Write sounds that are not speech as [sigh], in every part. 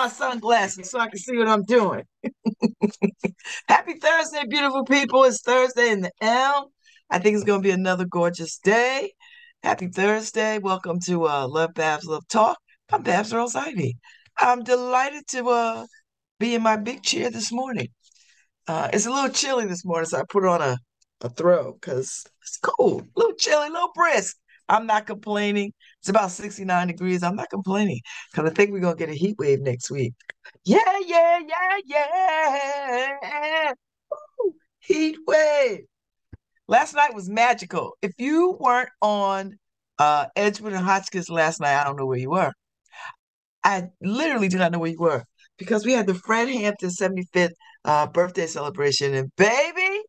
my sunglasses so I can see what I'm doing. [laughs] Happy Thursday, beautiful people. It's Thursday in the L. I think it's going to be another gorgeous day. Happy Thursday. Welcome to uh, LoveBabz LoveTalk. I'm Babz Rawls-Ivy. I'm delighted to uh, be in my big chair this morning. Uh, it's a little chilly this morning, so I put on a, a throw because it's cool, a little chilly, a little brisk. I'm not complaining. It's about 69 degrees. I'm not complaining because I think we're going to get a heat wave next week. Yeah, yeah, yeah, yeah. Ooh, heat wave. Last night was magical. If you weren't on uh, Edgewood and Hotchkiss last night, I don't know where you were. I literally do not know where you were because we had the Fred Hampton 75th uh, birthday celebration, and baby,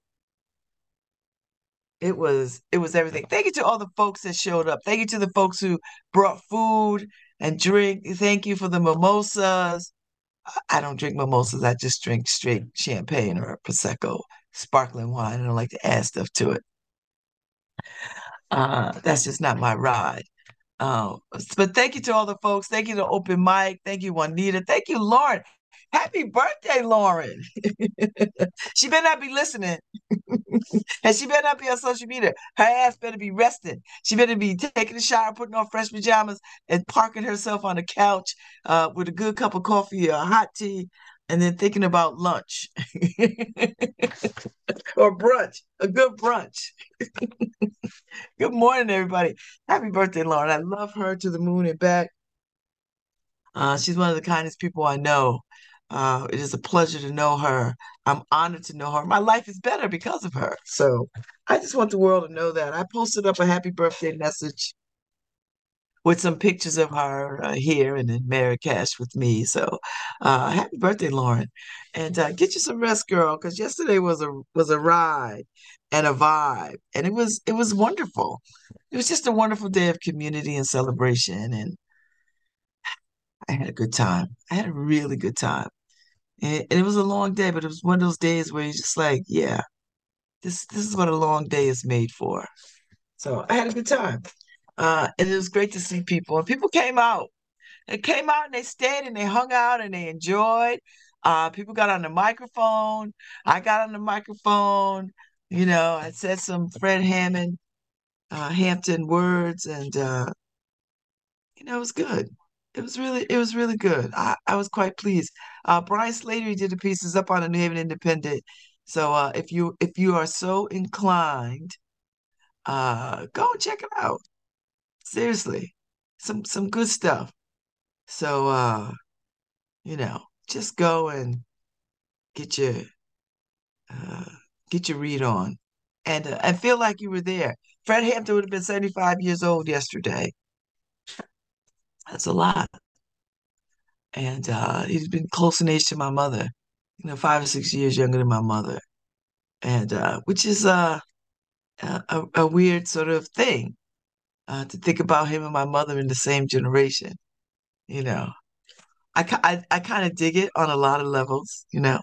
it was it was everything. Thank you to all the folks that showed up. Thank you to the folks who brought food and drink. Thank you for the mimosas. I don't drink mimosas. I just drink straight champagne or prosecco, sparkling wine. I don't like to add stuff to it. Uh, that's just not my ride. Um, but thank you to all the folks. Thank you to Open Mic. Thank you, Juanita. Thank you, Lauren. Happy birthday, Lauren. [laughs] she better not be listening. [laughs] and she better not be on social media. Her ass better be resting. She better be taking a shower, putting on fresh pajamas, and parking herself on the couch uh, with a good cup of coffee or hot tea, and then thinking about lunch [laughs] or brunch, a good brunch. good morning, everybody. Happy birthday, Lauren. I love her to the moon and back. Uh, she's one of the kindest people I know. Uh, it is a pleasure to know her. I'm honored to know her. My life is better because of her. So I just want the world to know that. I posted up a happy birthday message with some pictures of her uh, here and in Marrakesh with me. So uh, happy birthday, Lauren. And uh, get you some rest, girl, because yesterday was a was a ride and a vibe. And it was it was wonderful. It was just a wonderful day of community and celebration. And I had a good time. I had a really good time. And, it was a long day, but it was one of those days where you're just like, yeah, this this is what a long day is made for. So I had a good time. Uh, and it was great to see people. And people came out. They came out and they stayed and they hung out and they enjoyed. Uh, people got on the microphone. I got on the microphone. You know, I said some Fred Hammond, uh, Hampton words, and uh, you know, it was good it was really it was really good. I, I was quite pleased. Uh, Brian Slattery did the pieces up on the New Haven Independent. So uh, if you if you are so inclined, uh, go and check it out. Seriously, some some good stuff. So uh, you know, just go and get your uh, get your read on, and uh, and feel like you were there. Fred Hampton would have been seventy five years old yesterday. That's a lot. And uh, he's been close in age to my mother, you know, five or six years younger than my mother. And uh, which is uh, a, a weird sort of thing uh, to think about him and my mother in the same generation. You know, I, I, I kind of dig it on a lot of levels, you know.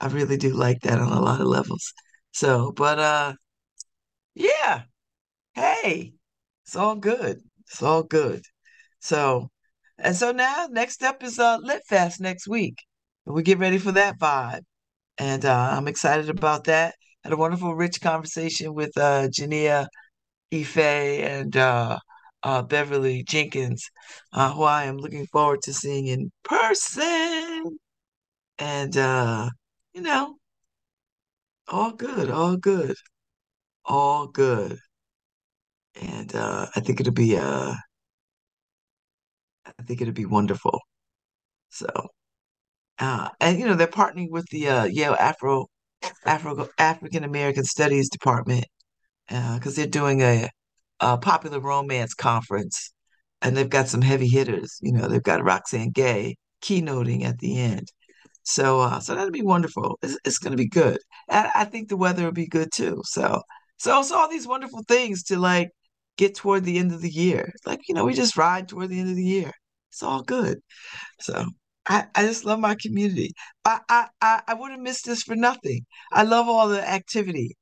I really do like that on a lot of levels. So, but uh, yeah, hey, it's all good. It's all good. So, and so now next up is uh Lit Fest next week. We get ready for that vibe. And uh, I'm excited about that. Had a wonderful, rich conversation with uh Jania Ife and uh, uh, Beverly Jenkins, uh, who I am looking forward to seeing in person. And uh, you know, all good, all good, all good. And uh, I think it'll be uh I think it'd be wonderful. So, uh, and you know, they're partnering with the uh, Yale Afro Afro African American Studies Department because uh, they're doing a, a, popular romance conference, and they've got some heavy hitters. You know, they've got Roxane Gay keynoting at the end. So, uh, so that'll be wonderful. It's, it's going to be good. And I think the weather will be good too. So, so, so all these wonderful things to like get toward the end of the year. Like, you know, we just ride toward the end of the year. It's all good. So I, I just love my community. I, I, I, wouldn't miss this for nothing. I love all the activity.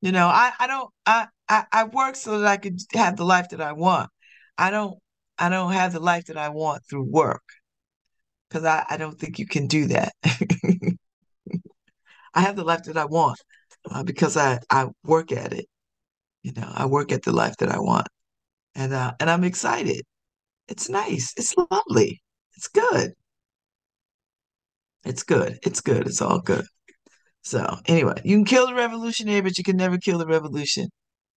You know, I, I don't I I, I work so that I could have the life that I want. I don't I don't have the life that I want through work because I, I don't think you can do that. [laughs] I have the life that I want uh, because I, I work at it. You know, I work at the life that I want. And uh, and I'm excited. It's nice. It's lovely. It's good. It's good. It's good. It's all good. So anyway, you can kill the revolutionary, but you can never kill the revolution.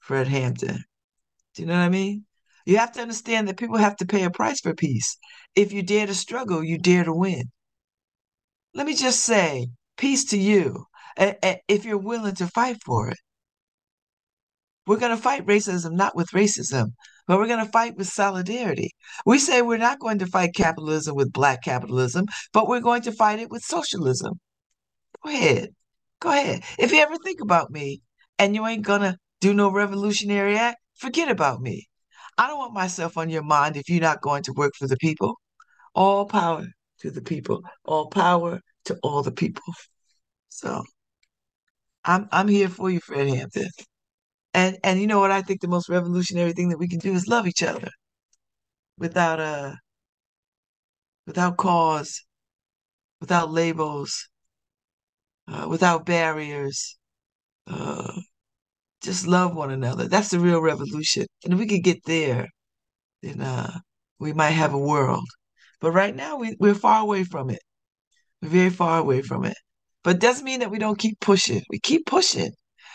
Fred Hampton. Do you know what I mean? You have to understand that people have to pay a price for peace. If you dare to struggle, you dare to win. Let me just say, peace to you, if you're willing to fight for it. We're going to fight racism not with racism, but we're going to fight with solidarity. We say we're not going to fight capitalism with black capitalism, but we're going to fight it with socialism. Go ahead. Go ahead. If you ever think about me and you ain't going to do no revolutionary act, forget about me. I don't want myself on your mind if you're not going to work for the people. All power to the people. All power to all the people. So I'm I'm here for you, Fred Hampton. And and you know what I think the most revolutionary thing that we can do is love each other without a uh, without cause, without labels, uh, without barriers. Uh, just love one another. That's the real revolution. And if we could get there, then uh, we might have a world. But right now, we, we're far away from it. We're very far away from it. But it doesn't mean that we don't keep pushing. We keep pushing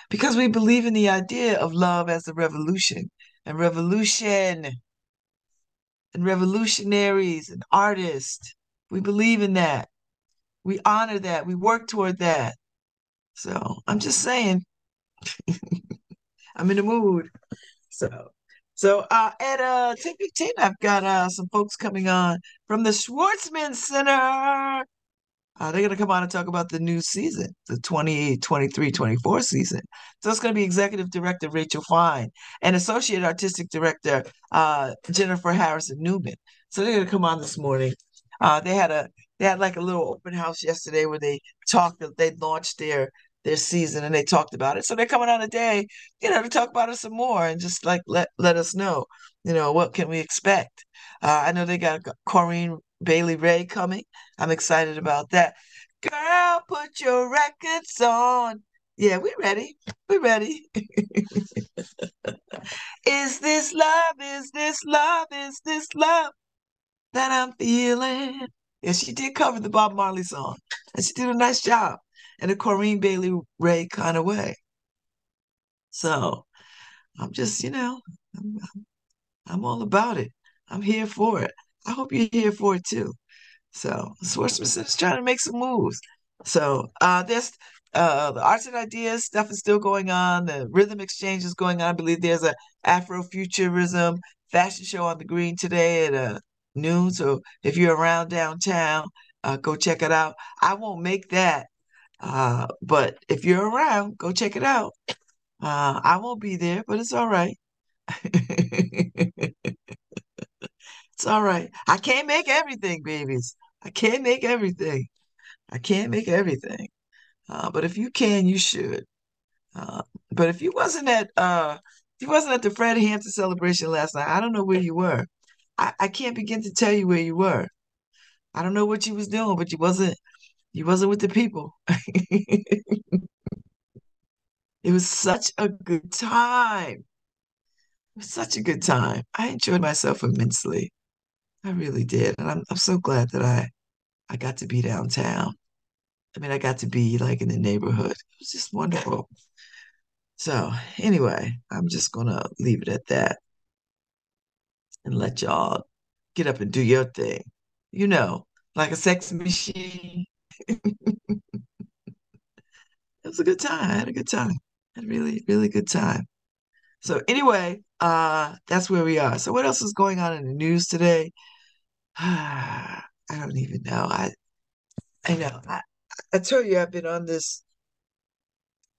because we believe in the idea of love as a revolution and revolution and revolutionaries and artists. We believe in that. We honor that. We work toward that. So I'm just saying, [laughs] I'm in the mood. So, so uh, at uh, 10:15, I've got uh, some folks coming on from the Schwarzman Center. Uh, they're going to come on and talk about the new season, the 2023-24 season. So it's going to be Executive Director Rachel Fine and Associate Artistic Director uh, Jennifer Harrison Newman. So they're going to come on this morning. Uh, they had a they had like a little open house yesterday where they talked. That they launched their their season and they talked about it. So they're coming on today, you know, to talk about it some more and just like let let us know, you know, what can we expect. Uh, I know they got Corinne Bailey Rae coming. I'm excited about that. Girl, put your records on. Yeah, we ready. We ready. [laughs] is this love? Is this love? Is this love that I'm feeling? Yeah, she did cover the Bob Marley song, and she did a nice job in a Corinne Bailey Rae kind of way. So I'm just, you know, I'm, I'm all about it. I'm here for it. I hope you're here for it too. So Schwarzman is trying to make some moves. So uh, there's uh, the arts and ideas stuff is still going on. The rhythm exchange is going on. I believe there's a Afrofuturism fashion show on the green today at uh, noon. So if you're around downtown, uh, go check it out. I won't make that, uh, but if you're around, go check it out. Uh, I won't be there, but it's all right. [laughs] it's all right. I can't make everything, babies. I can't make everything. I can't make everything. Uh, but if you can, you should. Uh, but if you wasn't at uh, if you wasn't at the Fred Hampton celebration last night, I don't know where you were. I, I can't begin to tell you where you were. I don't know what you was doing, but you wasn't you wasn't with the people. [laughs] it was such a good time. It was such a good time. I enjoyed myself immensely. I really did. And I'm I'm so glad that I I got to be downtown. I mean, I got to be like in the neighborhood. It was just wonderful. So anyway, I'm just gonna leave it at that and let y'all get up and do your thing. You know, like a sex machine. [laughs] it was a good time. I had a good time. I had a really, really good time. So anyway, uh, that's where we are. So what else is going on in the news today? [sighs] I don't even know. I I know. I, I tell you, I've been on this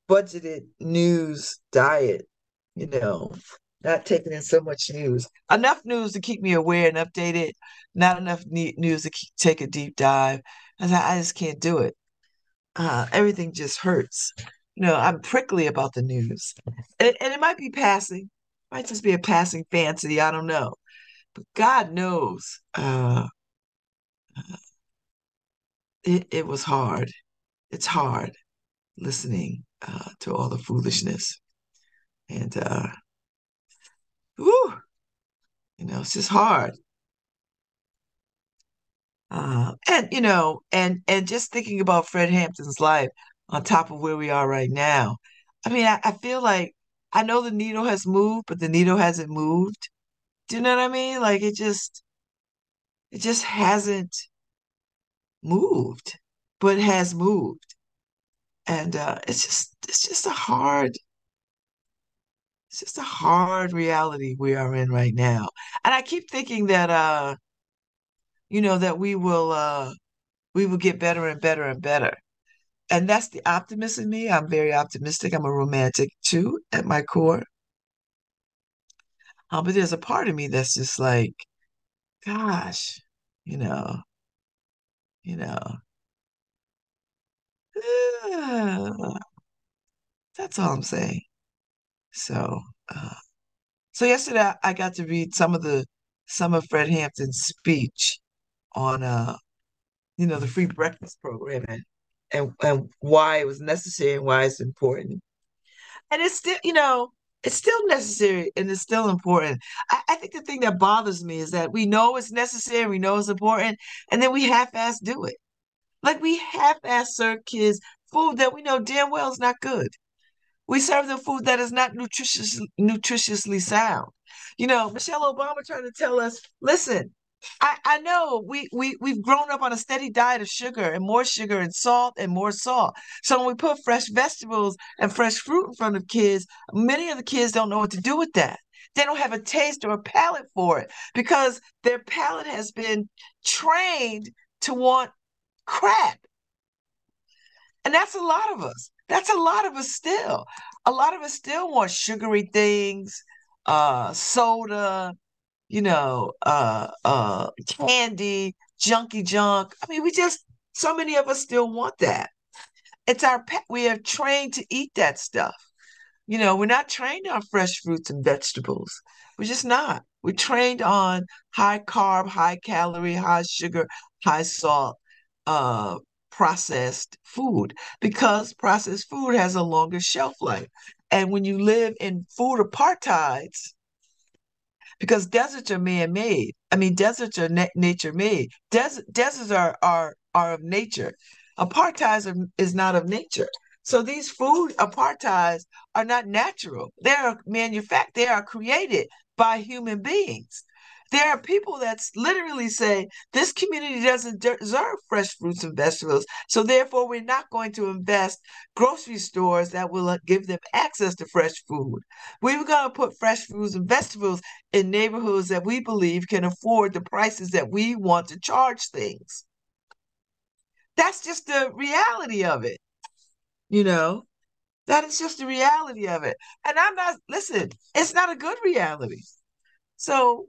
budgeted news diet, you know, not taking in so much news. Enough news to keep me aware and updated, not enough news to keep, take a deep dive. I, I just can't do it. Uh, everything just hurts. you know, I'm prickly about the news. And, and it might be passing, might just be a passing fancy. I don't know. But God knows uh, it, it was hard. It's hard listening uh, to all the foolishness. And, uh, whew, you know, it's just hard. Uh, and you know, and and just thinking about Fred Hampton's life on top of where we are right now. I mean, I, I feel like I know the needle has moved, but the needle hasn't moved. Do you know what I mean? Like it just it just hasn't moved, but has moved. And uh it's just it's just a hard it's just a hard reality we are in right now. And I keep thinking that uh you know that we will uh we will get better and better and better. And that's the optimist in me. I'm very optimistic. I'm a romantic too at my core. Uh, but there's a part of me that's just like, gosh, you know, you know, that's all I'm saying. So, uh, so yesterday I got to read some of the some of Fred Hampton's speech on uh, you know, the free breakfast program and and, and why it was necessary and why it's important. And it's still, you know, it's still necessary and it's still important. I, I think the thing that bothers me is that we know it's necessary, we know it's important, and then we half-ass do it. Like we half-ass serve kids food that we know damn well is not good. We serve them food that is not nutritious, nutritiously sound. You know, Michelle Obama trying to tell us, listen, I, I know we, we we've grown up on a steady diet of sugar and more sugar and salt and more salt. So when we put fresh vegetables and fresh fruit in front of kids, many of the kids don't know what to do with that. They don't have a taste or a palate for it because their palate has been trained to want crap. And that's a lot of us. That's a lot of us still. A lot of us still want sugary things, uh, soda, you know, uh, uh, candy, junky junk. I mean, we just, so many of us still want that. It's our pet. We are trained to eat that stuff. You know, we're not trained on fresh fruits and vegetables. We're just not. We're trained on high carb, high calorie, high sugar, high salt, uh, processed food because processed food has a longer shelf life. And when you live in food apartheids, because deserts are man-made. I mean, deserts are na- nature-made. Des- deserts are are are of nature. Apartheid is not of nature. So these food apartheids are not natural. They are manufactured. They are created by human beings. There are people that literally say this community doesn't deserve fresh fruits and vegetables, so therefore we're not going to invest grocery stores that will uh, give them access to fresh food. We're going to put fresh fruits and vegetables in neighborhoods that we believe can afford the prices that we want to charge things. That's just the reality of it. You know, that is just the reality of it. And I'm not, listen, it's not a good reality. So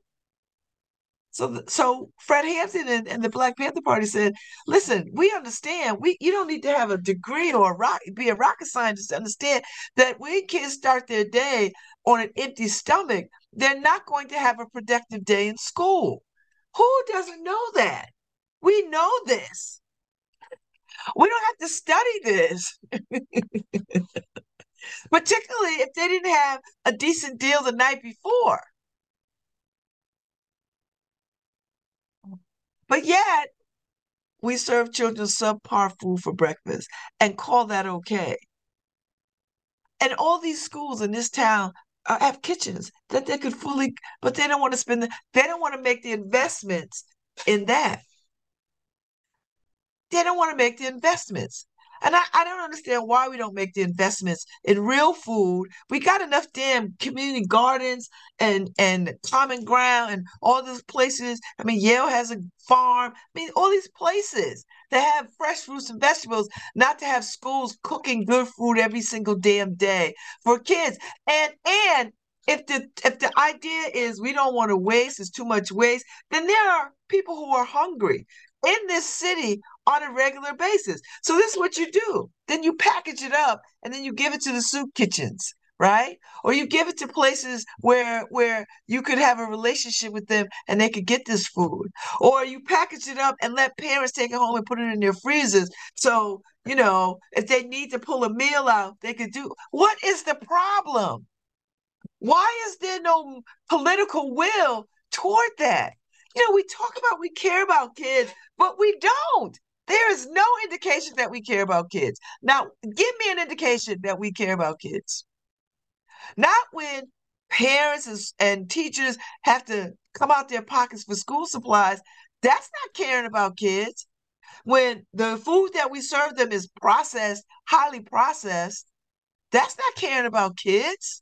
so, so Fred Hampton and, and, the Black Panther Party said, "Listen, we understand. We you don't need to have a degree or a rock, be a rocket scientist to understand that when kids start their day on an empty stomach, they're not going to have a productive day in school. Who doesn't know that? We know this. We don't have to study this." [laughs] Particularly if they didn't have a decent deal the night before. But yet, we serve children subpar food for breakfast and call that okay. And all these schools in this town uh, have kitchens that they could fully, but they don't want to spend, the, they don't want to make the investments in that. They don't want to make the investments. And I, I don't understand why we don't make the investments in real food. We got enough damn community gardens and and common ground and all these places. I mean, Yale has a farm. I mean, all these places that have fresh fruits and vegetables, not to have schools cooking good food every single damn day for kids. And and if the if the idea is we don't want to waste, it's too much waste, then there are people who are hungry in this city on a regular basis. So this is what you do. Then you package it up and then you give it to the soup kitchens, right? Or you give it to places where where you could have a relationship with them and they could get this food. Or you package it up and let parents take it home and put it in their freezers. So, you know, if they need to pull a meal out, they could do. What is the problem? Why is there no political will toward that? You know, we talk about we care about kids, but we don't. There is no indication that we care about kids. Now, give me an indication that we care about kids. Not when parents and, teachers have to come out their pockets for school supplies. That's not caring about kids. When the food that we serve them is processed, highly processed, that's not caring about kids.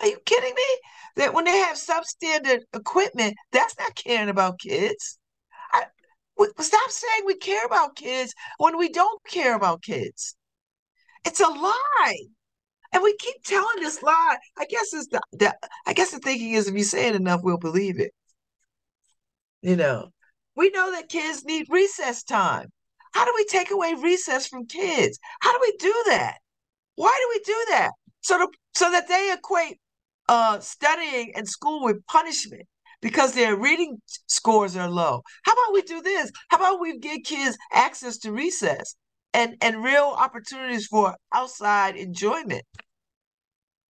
Are you kidding me? That when they have substandard equipment, that's not caring about kids. Stop saying we care about kids when we don't care about kids. It's a lie. And we keep telling this lie. I guess it's the, the I guess the thinking is if you say it enough, we'll believe it. You know, we know that kids need recess time. How do we take away recess from kids? How do we do that? Why do we do that? So to, so that they equate uh, studying in school with punishment because their reading scores are low. How about we do this? How about we give kids access to recess and, and real opportunities for outside enjoyment?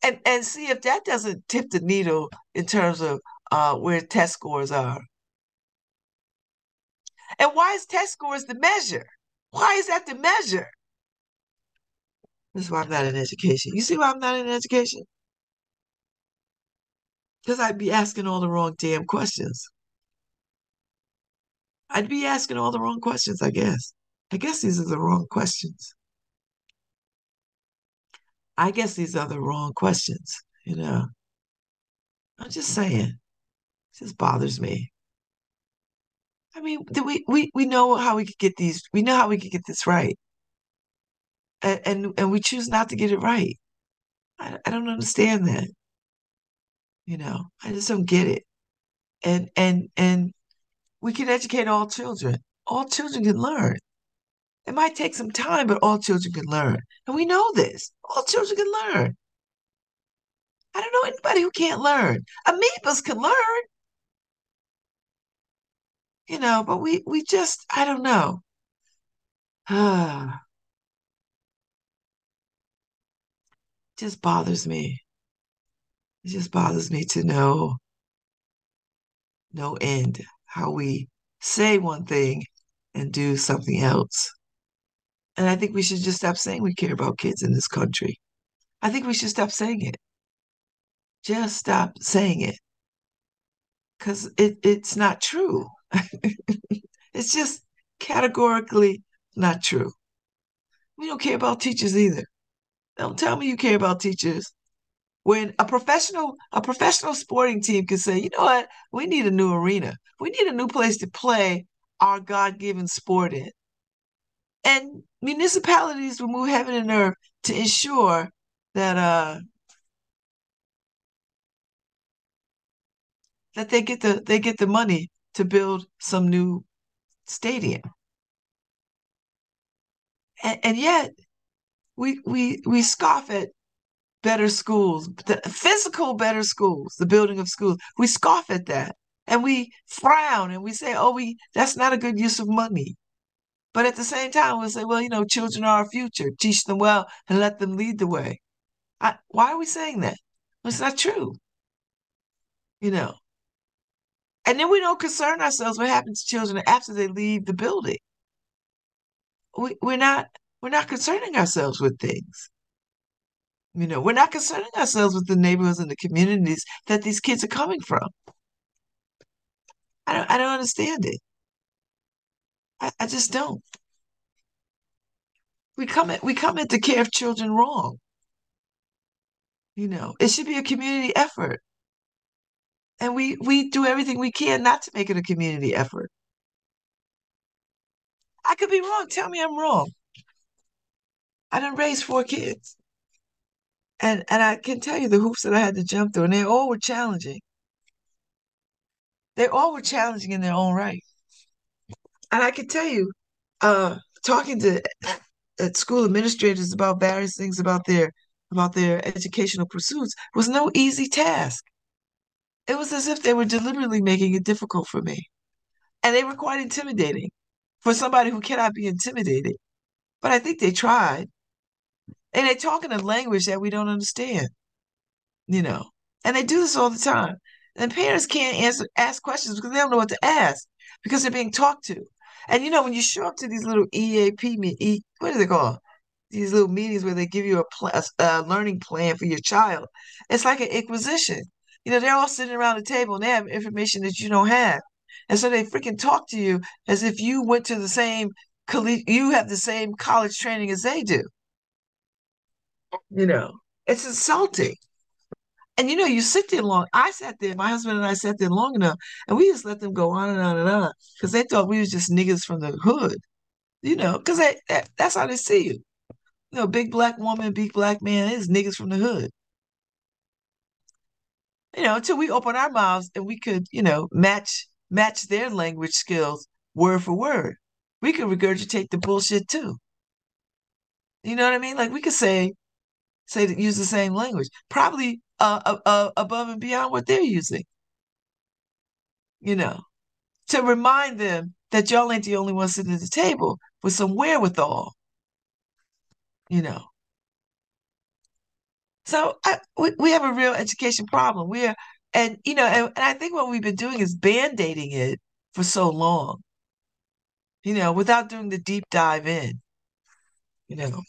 And, and see if that doesn't tip the needle in terms of uh, where test scores are. And why is test scores the measure? Why is that the measure? This is why I'm not in education. You see why I'm not in education? Because I'd be asking all the wrong damn questions. I'd be asking all the wrong questions, I guess. I guess these are the wrong questions. I guess these are the wrong questions, you know. I'm just saying. It just bothers me. I mean, we we we know how we could get these. We know how we could get this right, and and, and we choose not to get it right. I, I don't understand that. You know, I just don't get it. And and and we can educate all children. All children can learn. It might take some time, but all children can learn. And we know this. All children can learn. I don't know anybody who can't learn. Amoebas can learn. You know, but we we just I don't know. Ah. [sighs] just bothers me. It just bothers me to know no end how we say one thing and do something else. And I think we should just stop saying we care about kids in this country. I think we should stop saying it. Just stop saying it. Because it, it's not true. [laughs] it's just categorically not true. We don't care about teachers either. Don't tell me you care about teachers when a professional a professional sporting team can say, you know what, we need a new arena. We need a new place to play our God-given sport in. And municipalities will move heaven and earth to ensure that uh that they get the they get the money to build some new stadium. And, and yet we we we scoff at better schools, the physical better schools, the building of schools. We scoff at that and we frown and we say, oh, we that's not a good use of money. But at the same time, we say, well, you know, children are our future. Teach them well and let them lead the way. I, why are we saying that? It's not true. You know. And then we don't concern ourselves what happens to children after they leave the building. We, we're not we're not concerning ourselves with things. You know, we're not concerning ourselves with the neighborhoods and the communities that these kids are coming from. I don't, I don't understand it. I, I just don't. We come at, we come at the care of children wrong. You know, it should be a community effort. And we we do everything we can not to make it a community effort. I could be wrong. Tell me I'm wrong. I didn't raise four kids. And and I can tell you the hoops that I had to jump through, and they all were challenging. They all were challenging in their own right. And I can tell you uh, talking to at school administrators about various things about their about their educational pursuits was no easy task. It was as if they were deliberately making it difficult for me. And they were quite intimidating for somebody who cannot be intimidated. But I think they tried. And they talk in a language that we don't understand, you know. And they do this all the time. And parents can't answer ask questions because they don't know what to ask because they're being talked to. And you know, when you show up to these little EAP what is it called? These little meetings where they give you a, pl- a learning plan for your child. It's like an inquisition. You know, they're all sitting around the table and they have information that you don't have. And so they freaking talk to you as if you went to the same you have the same college training as they do. You know, it's insulting. And you know, you sit there long. I sat there, my husband and I sat there long enough, and we just let them go on and on and on because they thought we was just niggas from the hood. You know, because that, that's how they see you. You know, big black woman, big black man is niggas from the hood. You know, until we open our mouths and we could, you know, match match their language skills word for word. We could regurgitate the bullshit too. You know what I mean? Like we could say, say use the same language, probably uh, uh, above and beyond what they're using. You know, to remind them that y'all ain't the only ones sitting at the table with some wherewithal. You know. So I, we, we have a real education problem. We're and you know, and, and I think what we've been doing is band-aiding it for so long. You know, without doing the deep dive in. You know,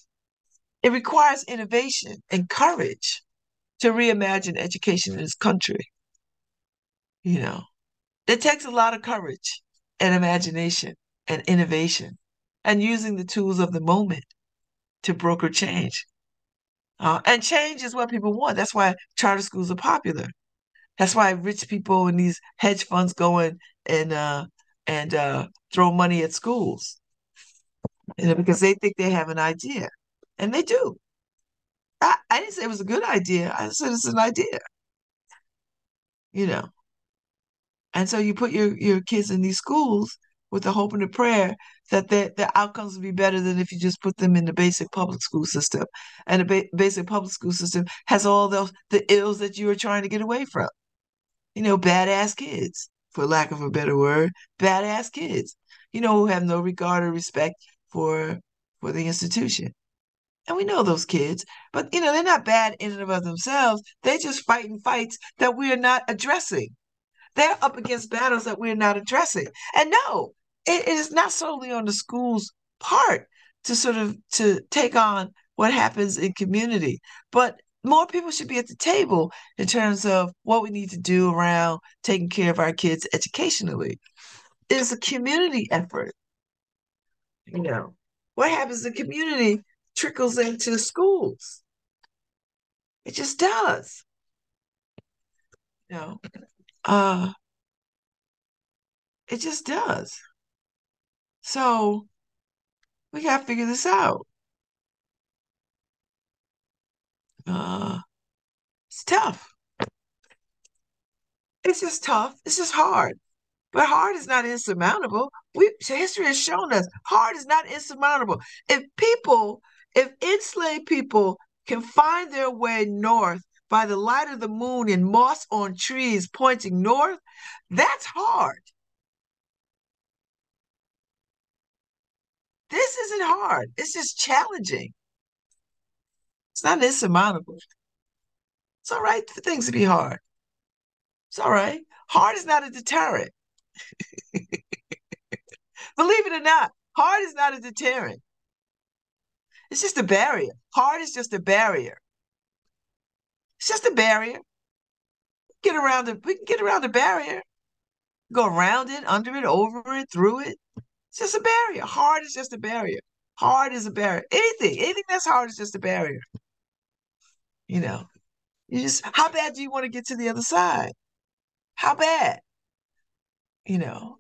it requires innovation and courage to reimagine education in this country. You know, it takes a lot of courage and imagination and innovation and using the tools of the moment to broker change. Uh, and change is what people want. That's why charter schools are popular. That's why rich people and these hedge funds go in and uh, and uh, throw money at schools, you know, because they think they have an idea, and they do. I, I didn't say it was a good idea. I said it's an idea. You know. And so you put your, your kids in these schools with the hope and the prayer that the, the outcomes will be better than if you just put them in the basic public school system. And the ba- basic public school system has all those the ills that you are trying to get away from. You know, badass kids, for lack of a better word, badass kids, you know, who have no regard or respect for for the institution. And we know those kids, but you know, they're not bad in and of themselves. They're just fighting fights that we are not addressing. They're up against battles that we're not addressing. And no, it, it is not solely on the school's part to sort of to take on what happens in community, but more people should be at the table in terms of what we need to do around taking care of our kids educationally. It's a community effort. You know, what happens in community trickles into schools. It just does. You know, uh, it just does. So we got to figure this out. Uh, it's tough. It's just tough. It's just hard. But hard is not insurmountable. We history has shown us hard is not insurmountable. If people, if enslaved people can find their way north by the light of the moon and moss on trees pointing north, that's hard. This isn't hard. It's just challenging. It's not insurmountable. It's all right for things to be hard. It's all right. Hard is not a deterrent. [laughs] Believe it or not, hard is not a deterrent. It's just a barrier. Hard is just a barrier. It's just a barrier. Get around it. We can get around the barrier. Go around it, under it, over it, through it. It's just a barrier. Hard is just a barrier. Hard is a barrier. Anything, anything that's hard is just a barrier. You know, you just how bad do you want to get to the other side? How bad? You know.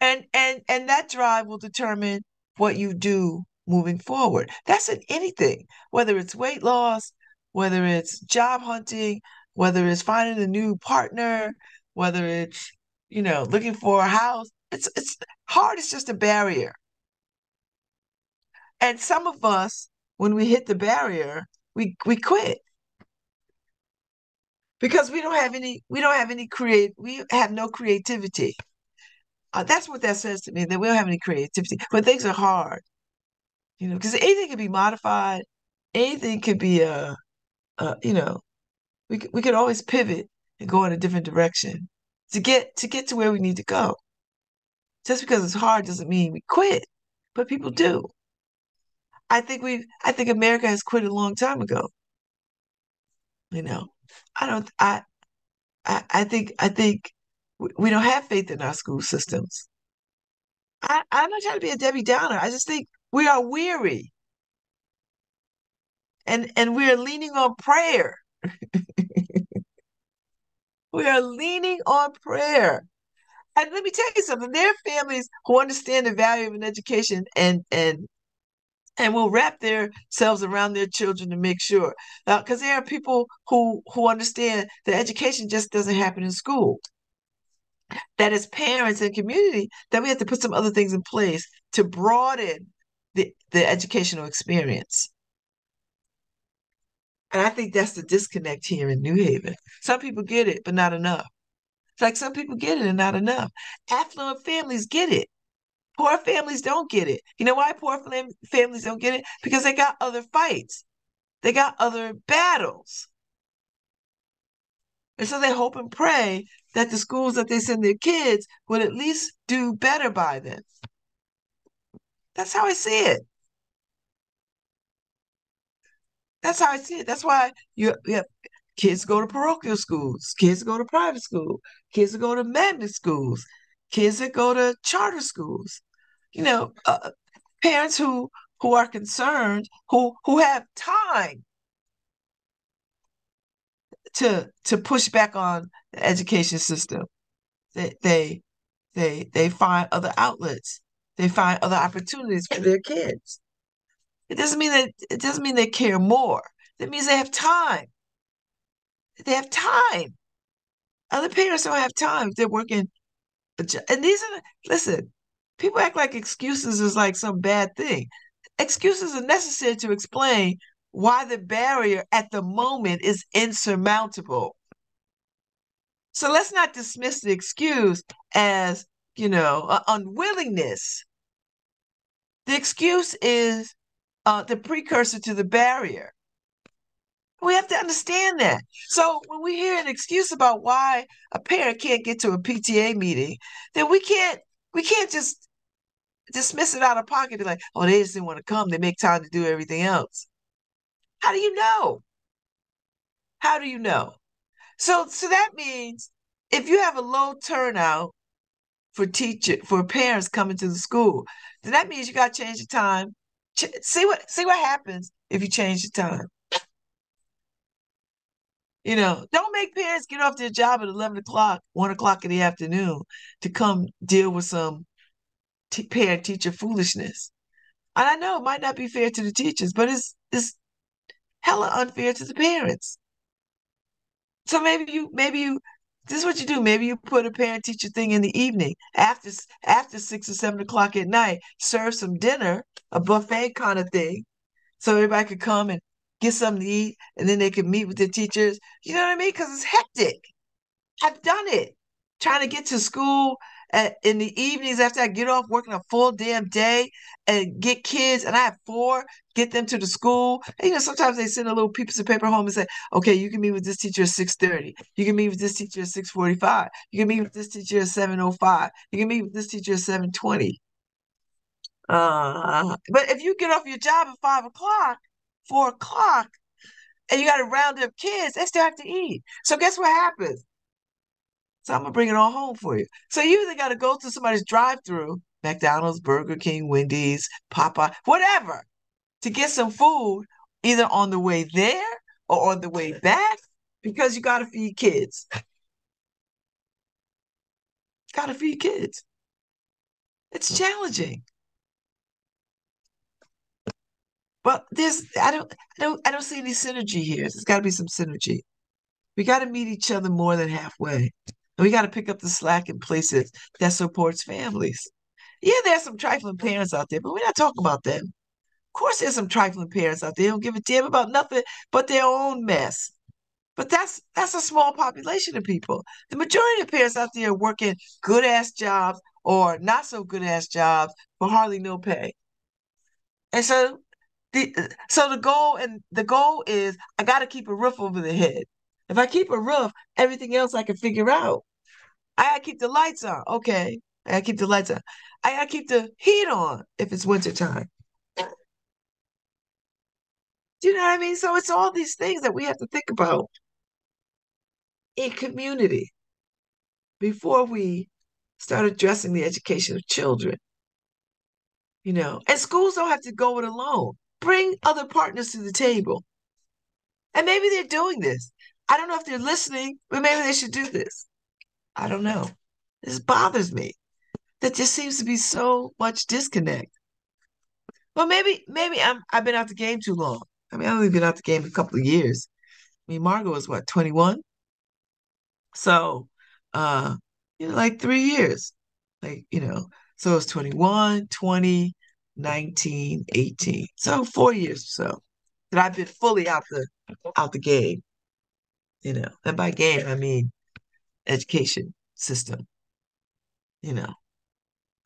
And and and that drive will determine what you do moving forward. That's in anything, whether it's weight loss, whether it's job hunting, whether it's finding a new partner, whether it's, you know, looking for a house. It's it's hard, it's just a barrier. And some of us, when we hit the barrier, we we quit because we don't have any we don't have any create we have no creativity uh, that's what that says to me that we don't have any creativity but things are hard you know because anything can be modified anything could be uh, uh you know we could, we could always pivot and go in a different direction to get to get to where we need to go just because it's hard doesn't mean we quit but people do i think we i think america has quit a long time ago you know I don't. I. I, I think. I think we don't have faith in our school systems. I, I'm not trying to be a Debbie Downer. I just think we are weary, and and we are leaning on prayer. [laughs] we are leaning on prayer. And let me tell you something. There are families who understand the value of an education and and and will wrap themselves around their children to make sure. Because uh, there are people who who understand that education just doesn't happen in school. That as parents and community, that we have to put some other things in place to broaden the, the educational experience. And I think that's the disconnect here in New Haven. Some people get it, but not enough. It's like some people get it and not enough. Affluent families get it. Poor families don't get it. You know why poor fam- families don't get it? Because they got other fights, they got other battles. And so they hope and pray that the schools that they send their kids will at least do better by them. That's how I see it. That's how I see it. That's why you, you have kids go to parochial schools, kids go to private school, kids go to magnet schools, kids that go to charter schools you know, uh, parents who who are concerned, who who have time to to push back on the education system. They they they they find other outlets. They find other opportunities for their kids. It doesn't mean that it doesn't mean they care more. That means they have time. They have time. Other parents don't have time. They're working. And these are listen, people act like excuses is like some bad thing. Excuses are necessary to explain why the barrier at the moment is insurmountable. So let's not dismiss the excuse as, you know, unwillingness. The excuse is uh, the precursor to the barrier. We have to understand that. So when we hear an excuse about why a parent can't get to a PTA meeting, then we can't we can't just dismiss it out of pocket. Be like, oh, they just didn't want to come. They make time to do everything else. How do you know? How do you know? So, so that means if you have a low turnout for teacher for parents coming to the school, then that means you got to change the time. Ch- see what see what happens if you change the time. You know, don't make parents get off their job at eleven o'clock, one o'clock in the afternoon to come deal with some t- parent teacher foolishness. And I know it might not be fair to the teachers, but it's it's hella unfair to the parents. So maybe you maybe you this is what you do. Maybe you put a parent teacher thing in the evening after after six or seven o'clock at night. Serve some dinner, a buffet kind of thing, so everybody could come and get something to eat, and then they could meet with the teachers. You know what I mean? Because it's hectic. I've done it. Trying to get to school at, in the evenings after I get off working a full damn day and get kids, and I have four, get them to the school. And, you know, sometimes they send a little piece of paper home and say, okay, you can meet with this teacher at 6.30. You can meet with this teacher at 6.45. You can meet with this teacher at 7.05. You can meet with this teacher at 7.20. Uh, but if you get off your job at 5 o'clock, 4 o'clock, and you got to round up kids, they still have to eat. So guess what happens? So I'm gonna bring it all home for you. So you either gotta go to somebody's drive-through, McDonald's, Burger King, Wendy's, Popeye, whatever, to get some food, either on the way there or on the way back, because you gotta feed kids. gotta feed kids. It's challenging. But there's I don't I don't I don't see any synergy here. There's gotta be some synergy. We gotta meet each other more than halfway. And we got to pick up the slack in places that supports families. Yeah, there's some trifling parents out there, but we're not talking about them. Of course, there's some trifling parents out there who don't give a damn about nothing but their own mess. But that's that's a small population of people. The majority of parents out there are working good ass jobs or not so good ass jobs for hardly no pay. And so the so the goal and the goal is I got to keep a roof over the head. If I keep a roof, everything else I can figure out. I gotta keep the lights on. Okay. I gotta keep the lights on. I gotta keep the heat on if it's winter time. Do you know what I mean? So it's all these things that we have to think about in community before we start addressing the education of children. You know, and schools don't have to go it alone. Bring other partners to the table. And maybe they're doing this. I don't know if they're listening, but maybe they should do this. I don't know. This bothers me. That just seems to be so much disconnect. Well, maybe, maybe I'm I've been out the game too long. I mean, I've only been out the game a couple of years. I mean, Margot was what, 21? So, uh, you know, like three years. Like, you know, so it's 21, 20, 19, 18. So four years or so that I've been fully out the out the game. You know, and by game I mean education system. You know.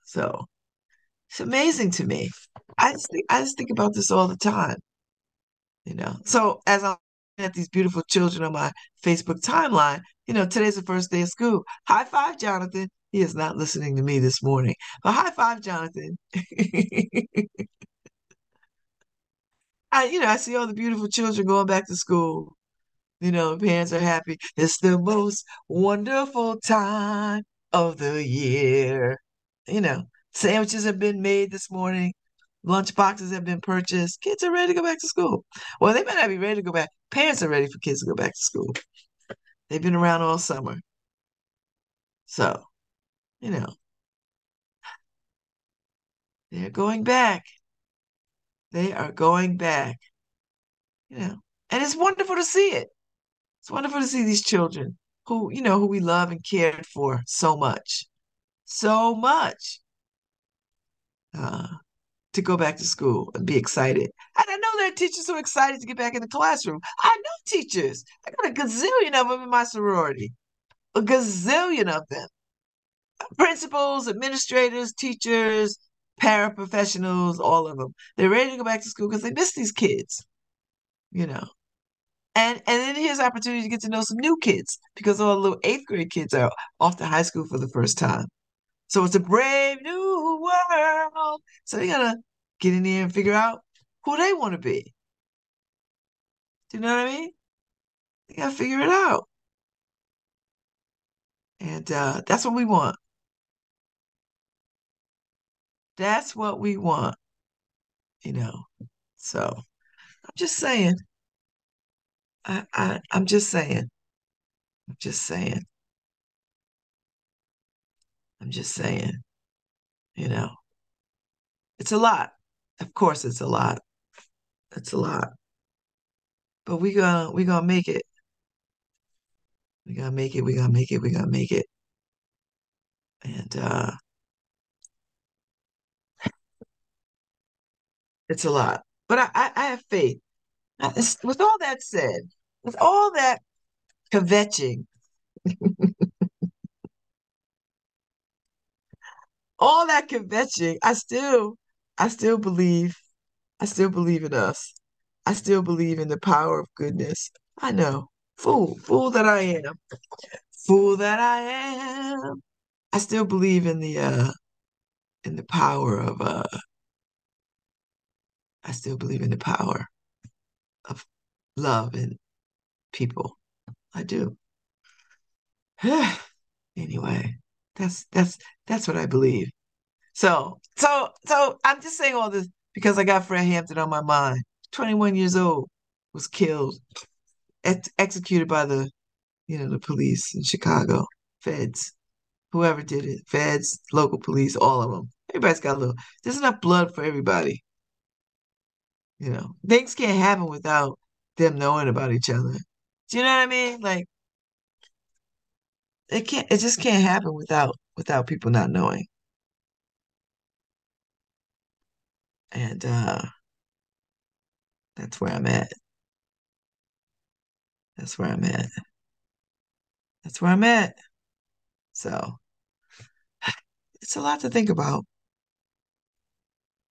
So it's amazing to me. I just think I just think about this all the time. You know. So as I'm at these beautiful children on my Facebook timeline, you know, today's the first day of school. High five, Jonathan. He is not listening to me this morning. But high five, Jonathan. [laughs] I, you know, I see all the beautiful children going back to school. You know, parents are happy. It's the most wonderful time of the year. You know, sandwiches have been made this morning. Lunch boxes have been purchased. Kids are ready to go back to school. Well, they might not be ready to go back. Parents are ready for kids to go back to school. They've been around all summer. So, you know, they're going back. They are going back. You know, and it's wonderful to see it. It's wonderful to see these children who, you know, who we love and cared for so much. So much. Uh, to go back to school and be excited. And I know are teachers are excited to get back in the classroom. I know teachers. I got a gazillion of them in my sorority. A gazillion of them. Principals, administrators, teachers, paraprofessionals, all of them. They're ready to go back to school because they miss these kids, you know. And and then here's opportunity to get to know some new kids because all the little eighth grade kids are off to high school for the first time. So it's a brave new world. So you gotta get in there and figure out who they want to be. Do you know what I mean? You gotta figure it out. And uh, that's what we want. That's what we want. You know. So I'm just saying. I, I I'm just saying. I'm just saying. I'm just saying. You know. It's a lot. Of course it's a lot. It's a lot. But we gonna we gonna make it. We gotta make it, we gotta make it, we gotta make it. And uh it's a lot. But I, I, I have faith. I, with all that said, with all that kvetching, [laughs] all that kvetching, I still, I still believe, I still believe in us. I still believe in the power of goodness. I know, fool, fool that I am, fool that I am. I still believe in the uh, in the power of uh, I still believe in the power of love and people. I do. [sighs] anyway, that's that's that's what I believe. So so so I'm just saying all this because I got Fred Hampton on my mind. 21 years old, was killed, ex- executed by the you know the police in Chicago, feds, whoever did it, feds, local police, all of them. Everybody's got a little. There's enough blood for everybody. You know, things can't happen without them knowing about each other. Do you know what I mean? Like it can't it just can't happen without without people not knowing. And uh That's where I'm at. That's where I'm at. That's where I'm at. So [sighs] it's a lot to think about.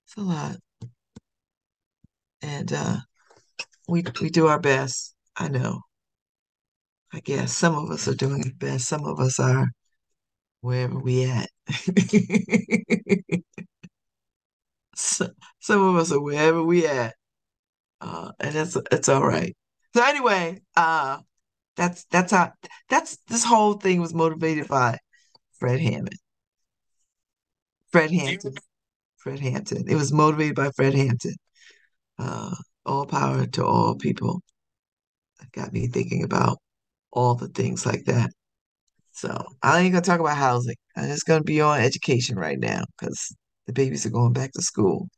It's a lot. And uh we we do our best. I know. I guess some of us are doing it best. Some of us are wherever we at. [laughs] so, some of us are wherever we at. Uh, and that's it's all right. So anyway, uh that's that's how that's this whole thing was motivated by Fred Hammond. Fred Hampton. Fred Hampton. It was motivated by Fred Hampton. Uh, all power to all people. That got me thinking about all the things like that. So I ain't gonna talk about housing. I'm just gonna be on education right now because the babies are going back to school.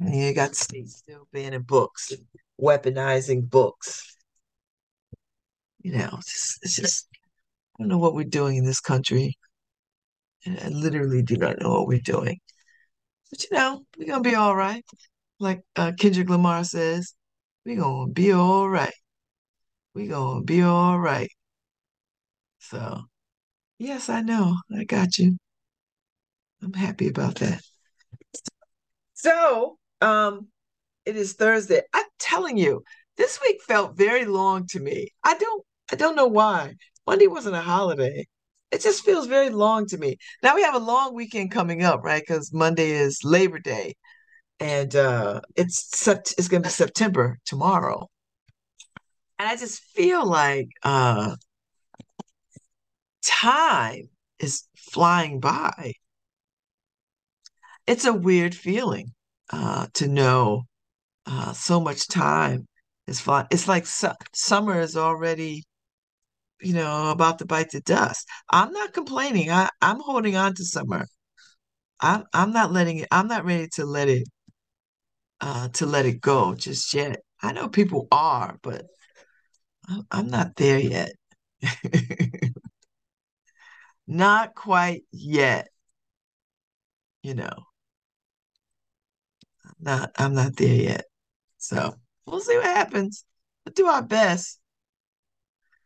And you got states still banning books, weaponizing books. You know, it's just, it's just I don't know what we're doing in this country. I literally do not know what we're doing. But you know, we're gonna be all right. Like uh, Kendrick Lamar says, we're gonna be all right. We're gonna be all right. So, yes, I know. I got you. I'm happy about that. So, um, it is Thursday. I'm telling you, this week felt very long to me. I don't I don't know why. Monday wasn't a holiday. It just feels very long to me. Now we have a long weekend coming up, right? Because Monday is Labor Day, and uh, it's sept- it's going to be September tomorrow, and I just feel like uh, time is flying by. It's a weird feeling uh, to know uh, so much time is flying. It's like su- summer is already you know, about to bite the dust. I'm not complaining. I, I'm holding on to summer. I'm I'm not letting it, I'm not ready to let it uh to let it go just yet. I know people are, but I'm, I'm not there yet. [laughs] Not quite yet, you know. Not I'm not there yet. So we'll see what happens. We'll do our best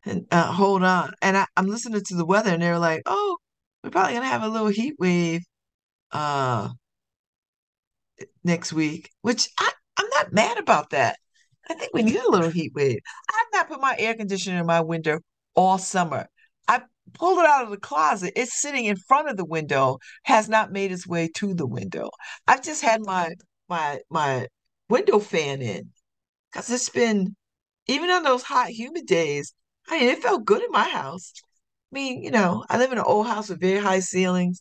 and uh, hold on. And I, I'm listening to the weather, and they're like, "Oh, we're probably gonna have a little heat wave uh next week," which I, I'm not mad about that. I think we need a little heat wave. I've not put my air conditioner in my window all summer. I pulled it out of the closet. It's sitting in front of the window, has not made its way to the window. I've just had my my my window fan in because it's been even on those hot, humid days. I mean, it felt good in my house. I mean, you know, I live in an old house with very high ceilings,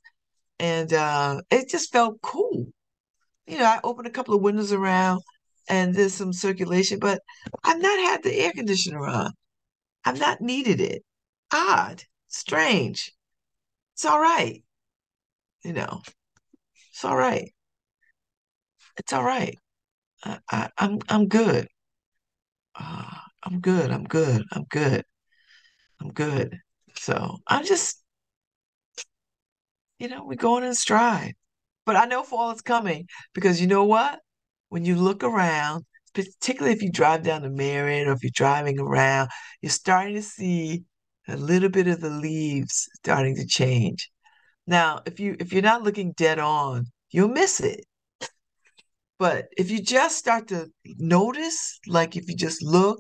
and uh, it just felt cool. You know, I open a couple of windows around, and there's some circulation, but I've not had the air conditioner on. I've not needed it. Odd, strange. It's all right. You know, it's all right. It's all right. I, I, I'm I'm good. Uh, I'm good. I'm good. I'm good. I'm good. So I'm just, you know, we're going in stride. But I know fall is coming because you know what? When you look around, particularly if you drive down to Marion or if you're driving around, you're starting to see a little bit of the leaves starting to change. Now, if you if you're not looking dead on, you'll miss it. But if you just start to notice, like if you just look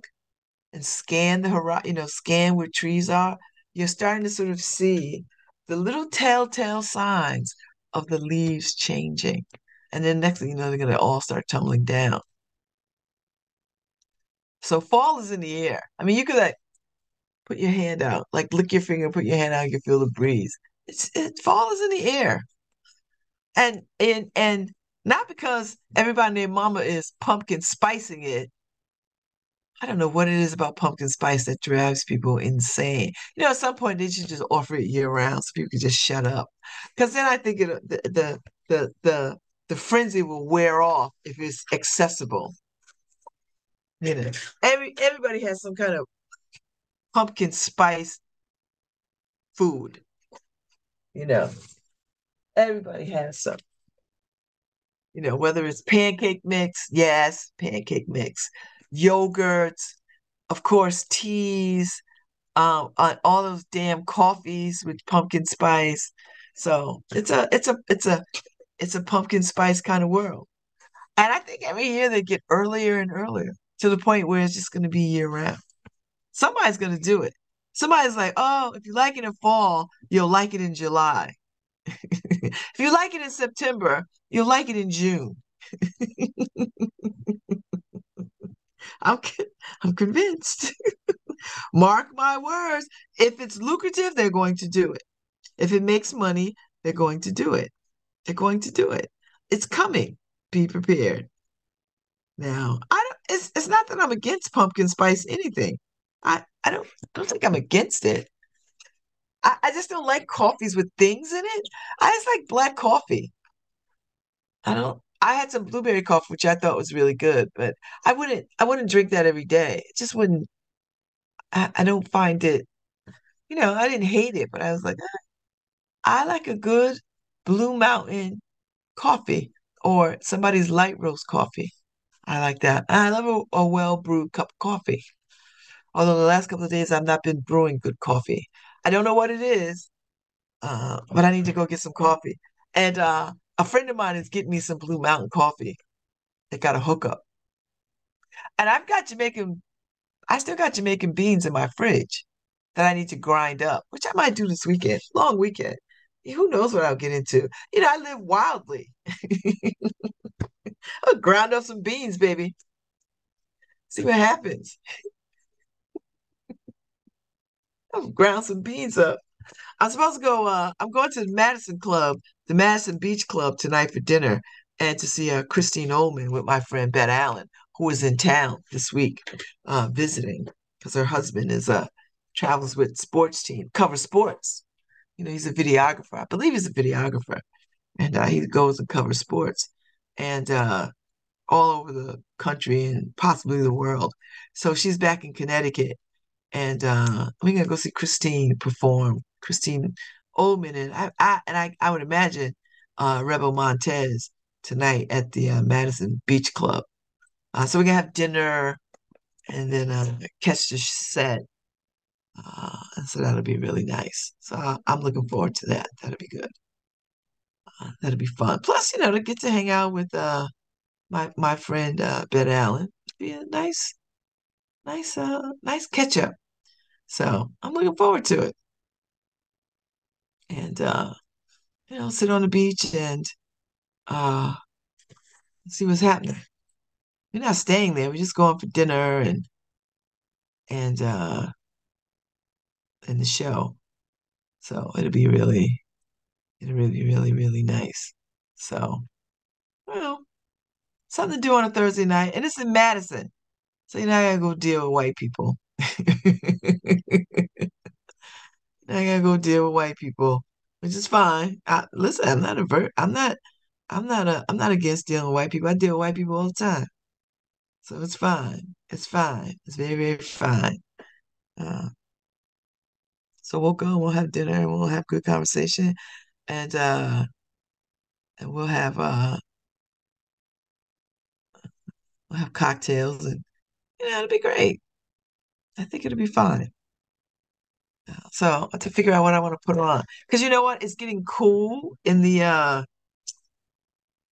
and scan the horizon, you know, scan where trees are, you're starting to sort of see the little telltale signs of the leaves changing. And then next thing you know, they're going to all start tumbling down. So fall is in the air. I mean, you could like put your hand out, like lick your finger, put your hand out, you feel the breeze. It's it, fall is in the air. And and and not because everybody named Mama is pumpkin spicing it. I don't know what it is about pumpkin spice that drives people insane. You know, at some point they should just offer it year round so people can just shut up. Because then I think it, the, the the the the frenzy will wear off if it's accessible. You know, every everybody has some kind of pumpkin spice food. You know, everybody has some. You know, whether it's pancake mix, yes, pancake mix, yogurts, of course, teas, um, all those damn coffees with pumpkin spice. So it's a it's a it's a it's a pumpkin spice kind of world. And I think every year they get earlier and earlier to the point where it's just going to be year round. Somebody's going to do it. Somebody's like, oh, if you like it in fall, you'll like it in July. [laughs] if you like it in September, you'll like it in June. [laughs] I'm [laughs] I'm convinced. [laughs] Mark my words. If it's lucrative, they're going to do it. If it makes money, they're going to do it. They're going to do it. It's coming. Be prepared. Now, I don't it's it's not that I'm against pumpkin spice anything. I, I don't don't think I'm against it. I, I just don't like coffees with things in it. I just like black coffee. I don't I had some blueberry coffee, which I thought was really good, but I wouldn't I wouldn't drink that every day. It just wouldn't I, I don't find it, you know, I didn't hate it, but I was like, eh, I like a good Blue Mountain coffee or somebody's light roast coffee. I like that. I love a, a well brewed cup of coffee. Although the last couple of days I've not been brewing good coffee. I don't know what it is, uh, but I need to go get some coffee. And uh, a friend of mine is getting me some Blue Mountain coffee. They got a hookup. And I've got Jamaican, I still got Jamaican beans in my fridge that I need to grind up, which I might do this weekend, long weekend. Who knows what I'll get into? You know, I live wildly. [laughs] I'll grind up some beans, baby. See what happens. [laughs] I'll ground some beans up. I'm supposed to go. Uh, I'm going to the Madison Club, the Madison Beach Club tonight for dinner, and to see uh, Christine Ohlman with my friend Bet Allen, who is in town this week uh, visiting because her husband is uh travels with sports team, cover sports. You know, he's a videographer. I believe he's a videographer, and uh, he goes and covers sports, and uh, all over the country and possibly the world. So she's back in Connecticut, and uh, we're gonna go see Christine perform. Christine Ohlman and I, I and I, I would imagine uh, Rebel Montez tonight at the uh, Madison Beach Club. Uh, so we're gonna have dinner and then uh, catch the set. Uh, so that'll be really nice. So I'm looking forward to that. That'll be good. Uh, that'll be fun. Plus, you know, to get to hang out with uh, my my friend uh, Bet Allen. Be a nice, nice, uh, nice catch up. So I'm looking forward to it. And uh, you know, sit on the beach and uh see what's happening. We're not staying there. We're just going for dinner and and uh and the show. So it'll be really it'll really, really, really nice. So well, something to do on a Thursday night. And it's in Madison. So you know I gotta go deal with white people. [laughs] I gotta go deal with white people, which is fine. I, listen, I'm not a avert. I'm not. I'm not a. I'm not against dealing with white people. I deal with white people all the time, so it's fine. It's fine. It's very, very fine. Uh, so we'll go. We'll have dinner. and We'll have good conversation, and uh, and we'll have uh, we'll have cocktails, and you know, it'll be great. I think it'll be fine. So to figure out what I want to put on. Because you know what? It's getting cool in the uh,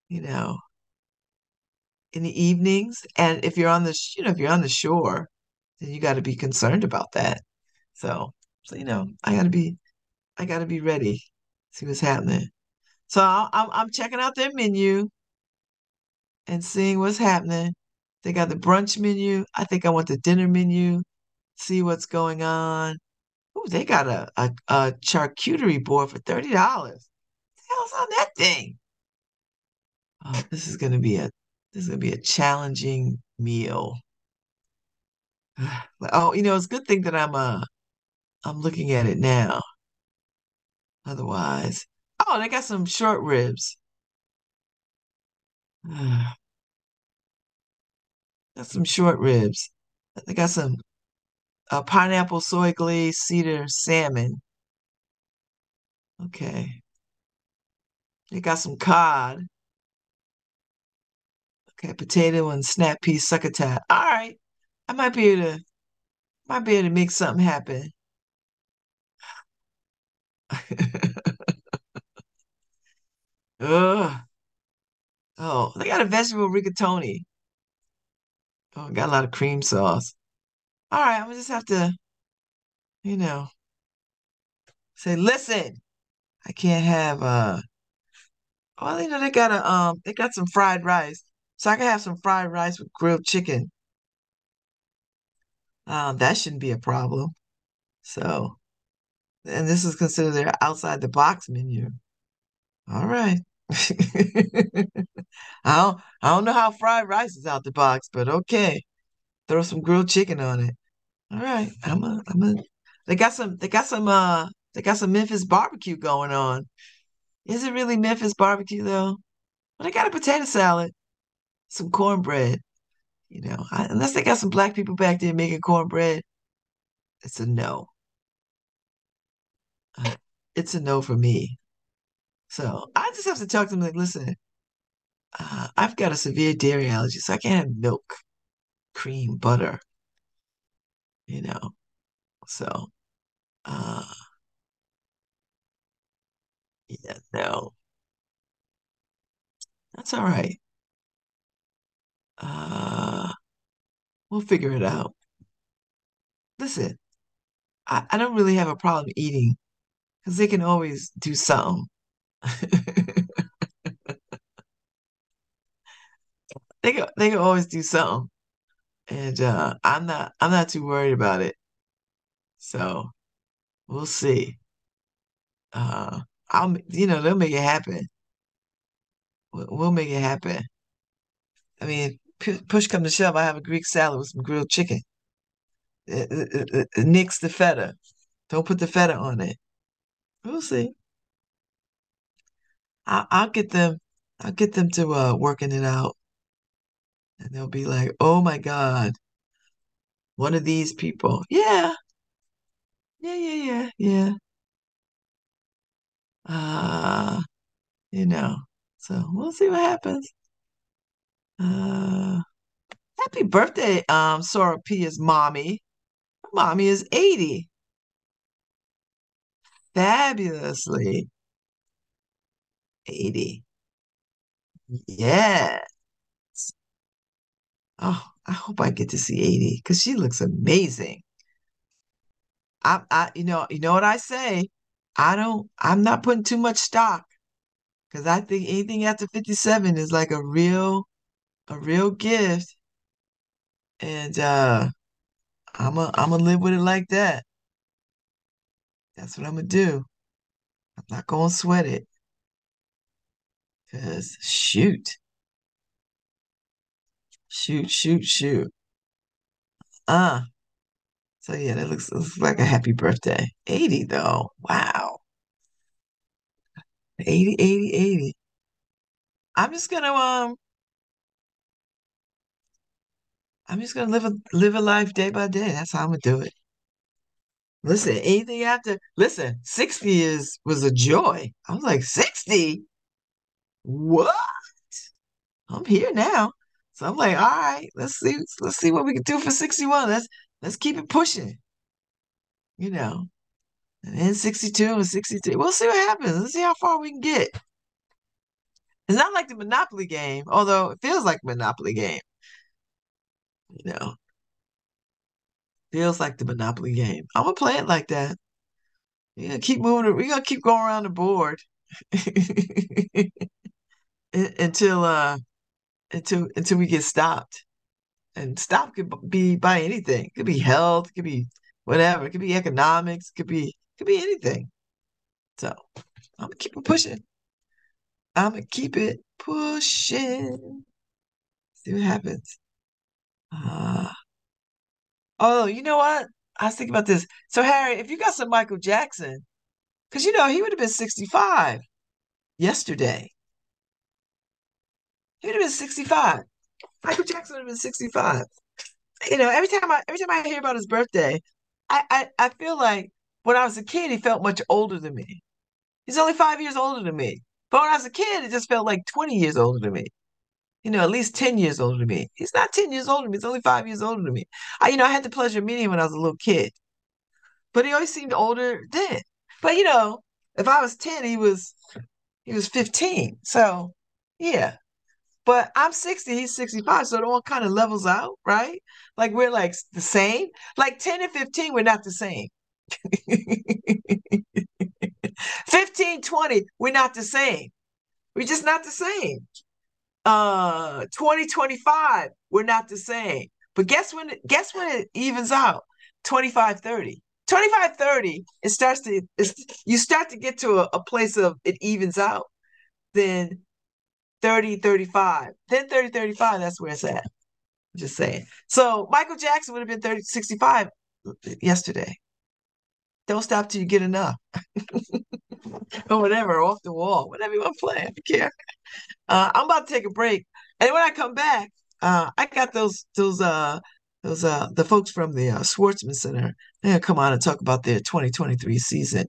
you know, in the evenings. And if you're on the, you know, if you're on the shore, then you got to be concerned about that. So, so you know, I got to be, I got to be ready. See what's happening. So i I'm I'm checking out their menu and seeing what's happening. They got the brunch menu. I think I want the dinner menu. See what's going on. They got a, a, a charcuterie board for $30. What the hell's on that thing? Oh, this is gonna be a this is gonna be a challenging meal. [sighs] Oh, you know, it's a good thing that I'm uh I'm looking at it now. Otherwise, oh, they got some short ribs. [sighs] Got some short ribs. They got some uh, pineapple soy glaze cedar salmon. Okay. They got some cod. Okay, potato and snap pea succotash. All right. I might be able to might be able to make something happen. [laughs] Ugh. Oh, they got a vegetable rigatoni. Oh, got a lot of cream sauce. All right, I'm gonna just have to, you know, say, listen, I can't have uh well, you know, they got a um they got some fried rice. So I can have some fried rice with grilled chicken. Um, that shouldn't be a problem. So, and this is considered their outside the box menu. All right. [laughs] I don't I don't know how fried rice is out the box, but okay. Throw some grilled chicken on it. All right. I'm a I'm a they got some they got some uh they got some Memphis barbecue going on. Is it really Memphis barbecue though? But they got a potato salad, some cornbread. You know, I, unless they got some black people back there making cornbread, it's a no. Uh, it's a no for me. So I just have to talk to them like, listen, uh, I've got a severe dairy allergy, so I can't have milk, cream, butter, you know. So, uh, yeah, no, that's all right. Uh, we'll figure it out. Listen, I, I don't really have a problem eating because they can always do something. [laughs] They can they can always do something. And uh I'm not I'm not too worried about it. So we'll see. Uh I'll you know, they'll make it happen. We'll, make it happen. I mean, pu push come to shove, I have a Greek salad with some grilled chicken. It, it, it, it nix the feta. Don't put the feta on it. We'll see. I, I'll get them. I'll get them to uh working it out, and they'll be like, "Oh my God, one of these people." Yeah, yeah, yeah, yeah, yeah. Uh, you know. So we'll see what happens. Uh, happy birthday, um, Sora Pia's mommy. Mommy is 80. Fabulously 80. Yes. Oh, I hope I get to see 80 because she looks amazing. I, I, you know, you know what I say? I don't, I'm not putting too much stock because I think anything after 57 is like a real, a real gift. And uh I'm a, I'm gonna live with it like that. That's what I'm gonna do. I'm not gonna sweat it. Cause shoot. Shoot, shoot, shoot. Uh, so yeah, that looks, looks like a happy birthday. 80 though. Wow. 80, 80, 80. I'm just gonna um I'm just gonna live a live a life day by day. That's how I'm gonna do it. Listen, anything after listen, 60 is was a joy. I was like, 60? What? I'm here now. So I'm like, all right, let's see, let's see what we can do for 61. Let's let's keep it pushing. You know. And then 62 and 63. We'll see what happens. Let's see how far we can get. It's not like the Monopoly game, although it feels like Monopoly game. You know, feels like the Monopoly game. I'm gonna play it like that. We're gonna keep moving. We're gonna keep going around the board [laughs] until uh until until we get stopped. And stop could be by anything. It could be health, it could be whatever. It could be economics, it could be it could be anything. So I'm gonna keep it pushing. I'm gonna keep it pushing. See what happens. Uh, oh, you know what? I was thinking about this. So Harry, if you got some Michael Jackson, because you know he would have been 65 yesterday. He would have been 65. Michael Jackson would have been 65. You know, every time I every time I hear about his birthday, I, I, I feel like when I was a kid, he felt much older than me. He's only five years older than me. But when I was a kid, it just felt like 20 years older than me. you know, at least 10 years older than me. He's not 10 years older than me. He's only five years older than me. I, you know, I had the pleasure of meeting him when I was a little kid, but he always seemed older then. But, you know, if I was 10, he was, he was 15. So yeah, but I'm 60, he's 65, so it all kind of levels out, right? Like we're like the same. Like 10 and 15, we're not the same. [laughs] 15, 20, we're not the same. We're just not the same. Uh 2025, we're not the same. But guess when guess when it evens out? 25, 30. 25, 30, it starts to you start to get to a, a place of it evens out. Then 30, 35. Then 30, 35, that's where it's at. Just saying. So Michael Jackson would have been 30, 65 yesterday. Don't stop till you get enough. [laughs] or whatever, off the wall, whatever you want to play. I don't care. Uh, I'm about to take a break. And when I come back, uh, I got those those uh those uh the folks from the uh, Schwarzman Center. They're gonna come on and talk about their 2023 season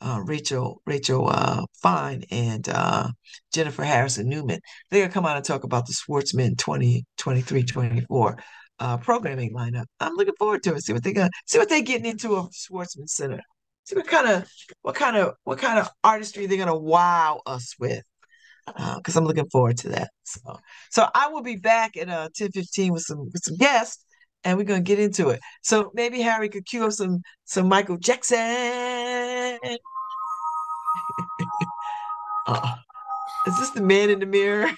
uh, Rachel Rachel uh, Fine and uh, Jennifer Harrison Newman. They're gonna come out and talk about the Schwarzman 2023-24 uh, programming lineup. I'm looking forward to it. See what they got. See what they're getting into of Schwarzman Center. See what kind of what kind of what kind of artistry they're gonna wow us with. Because uh, I'm looking forward to that. So, so I will be back at uh 10:15 with some with some guests and we're gonna get into it. So maybe Harry could cue up some some Michael Jackson. [laughs] uh, is this the man in the mirror?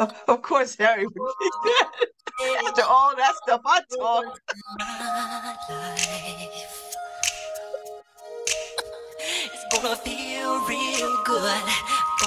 [laughs] of course, Harry would. [laughs] After all that stuff I talked. It's gonna feel real good.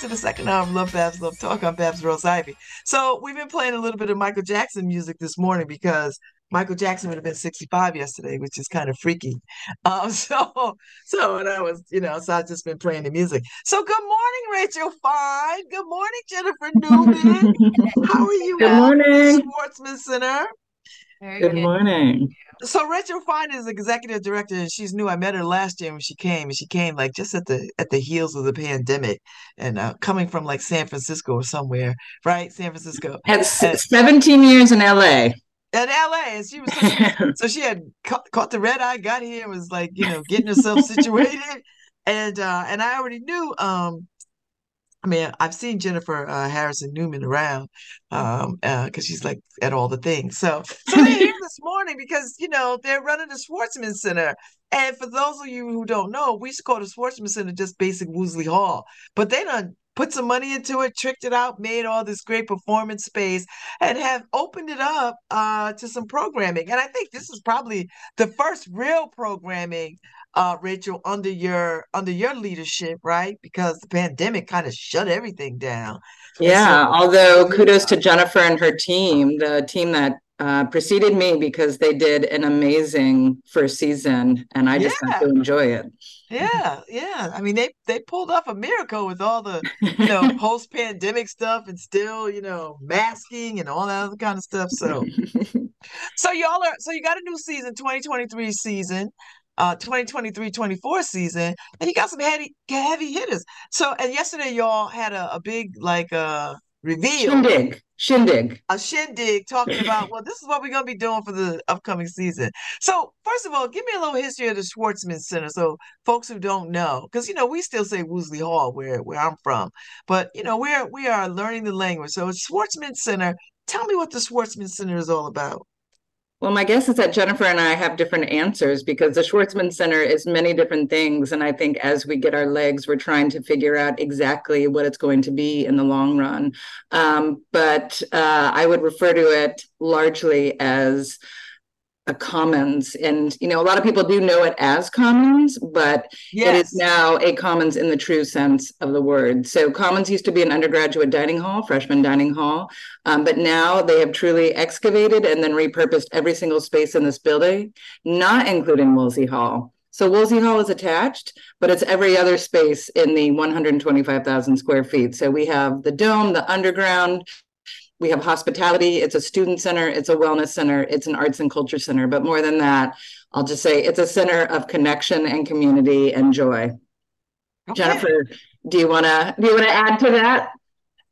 to the second hour of LoveBabz LoveTalk. I'm Babz Rawls-Ivy. So we've been playing a little bit of Michael Jackson music this morning because Michael Jackson would have been 65 yesterday, which is kind of freaky. Um, [laughs] so, so and I was, you know, so I've just been playing the music. So good morning, Rachel Fine. Good morning, Jennifer Newman. How are you? Good at morning. Schwarzman Center. Very Good morning. So Rachel Fine is executive director, and she's new. I met her last year when she came, and she came like just at the at the heels of the pandemic, and uh, coming from like San Francisco or somewhere, right? San Francisco Had s- 17 years in LA. In LA, and she was [laughs] so, so she had caught, caught the red eye, got here, was like you know getting herself situated, [laughs] and uh, and I already knew. Um, I mean, I've seen Jennifer uh, Harrison Newman around, um, because she's like at all the things. So, so they're here [laughs] this morning because you know they're running the Schwarzman Center. And for those of you who don't know, we used to call the Schwarzman Center just basic Woolsey Hall, but they done put some money into it, tricked it out, made all this great performance space, and have opened it up uh, to some programming. And I think this is probably the first real programming uh Rachel under your under your leadership, right? Because the pandemic kind of shut everything down. Yeah, so although kudos to Jennifer and her team, the team that uh, preceded me because they did an amazing first season and I just got to enjoy it. yeah, yeah. I mean they they pulled off a miracle with all the, you know, [laughs] post-pandemic stuff and still, you know, masking and all that other kind of stuff. So [laughs] so y'all are so you got a new season, 2023 season. Uh, 2023-24 season, and you got some heavy heavy hitters. So, and yesterday y'all had a, a big like uh reveal. Shindig, shindig. a shindig talking about, well, this is what we're going to be doing for the upcoming season. So, first of all, give me a little history of the Schwarzman Center. So, folks who don't know, because you know we still say Woolsey Hall where where I'm from, but you know we're we are learning the language. So, it's Schwarzman Center. Tell me what the Schwarzman Center is all about. Well, my guess is that Jennifer and I have different answers because the Schwarzman Center is many different things. And I think as we get our legs, we're trying to figure out exactly what it's going to be in the long run. Um, but uh, I would refer to it largely as a commons. And, you know, a lot of people do know it as commons, but it Yes. is now a commons in the true sense of the word. So commons used to be an undergraduate dining hall, freshman dining hall, um, but now they have truly excavated and then repurposed every single space in this building, not including Woolsey Hall. So Woolsey Hall is attached, but it's every other space in the 125,000 square feet. So we have the dome, the underground, we have hospitality, it's a student center, it's a wellness center, it's an arts and culture center. But more than that, I'll just say it's a center of connection and community and joy. Okay. Jennifer, do you want to do you want to add to that?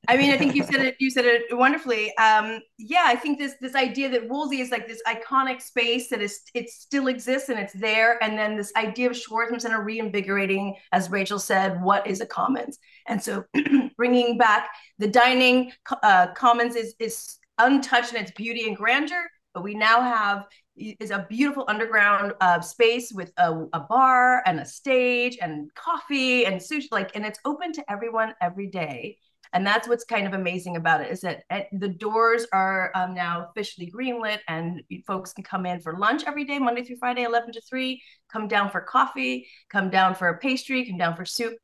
I mean, I think you said it. You said it wonderfully. Um, yeah, I think this this idea that Woolsey is like this iconic space that is it still exists and it's there, and then this idea of Schwarzman Center reinvigorating, as Rachel said, what is a commons, and so [clears throat] bringing back the dining uh, commons is is untouched in its beauty and grandeur, but we now have is a beautiful underground uh, space with a, a bar and a stage and coffee and sushi, like, and it's open to everyone every day and that's what's kind of amazing about it is that uh, the doors are um, now officially greenlit and folks can come in for lunch every day monday through friday 11 to 3 come down for coffee come down for a pastry come down for soup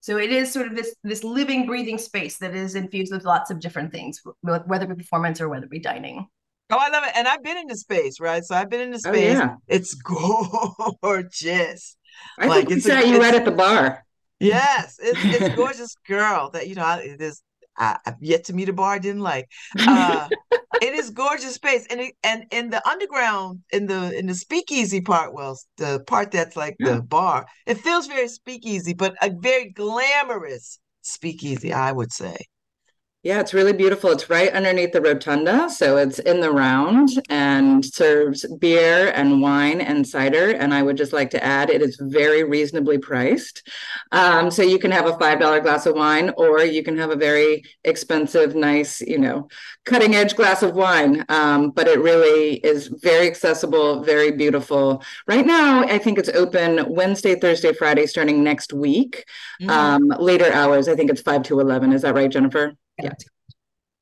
so it is sort of this this living breathing space that is infused with lots of different things whether it be performance or whether it be dining Oh, I love it. And I've been in the space, right? So I've been in the Oh, space. yeah. It's [laughs] gorgeous. I Like, think we it's a- saw you it's- right at the bar. Yes, it's it's [laughs] gorgeous girl that you know I, it is. I, I've yet to meet a bar I didn't like. Uh, [laughs] it is gorgeous space, and it, and in the underground, in the in the speakeasy part, well, the part that's like Yeah. the bar, it feels very speakeasy, but a very glamorous speakeasy, I would say. Yeah, it's really beautiful. It's right underneath the rotunda. So it's in the round and serves beer and wine and cider. And I would just like to add, it is very reasonably priced. Um, so you can have a $5 glass of wine, or you can have a very expensive, nice, you know, cutting edge glass of wine. Um, but it really is very accessible, very beautiful. Right now, I think it's open Wednesday, Thursday, Friday, starting next week. Mhm. Um, later hours, I think it's 5 to 11. Is that right, Jennifer? Yeah.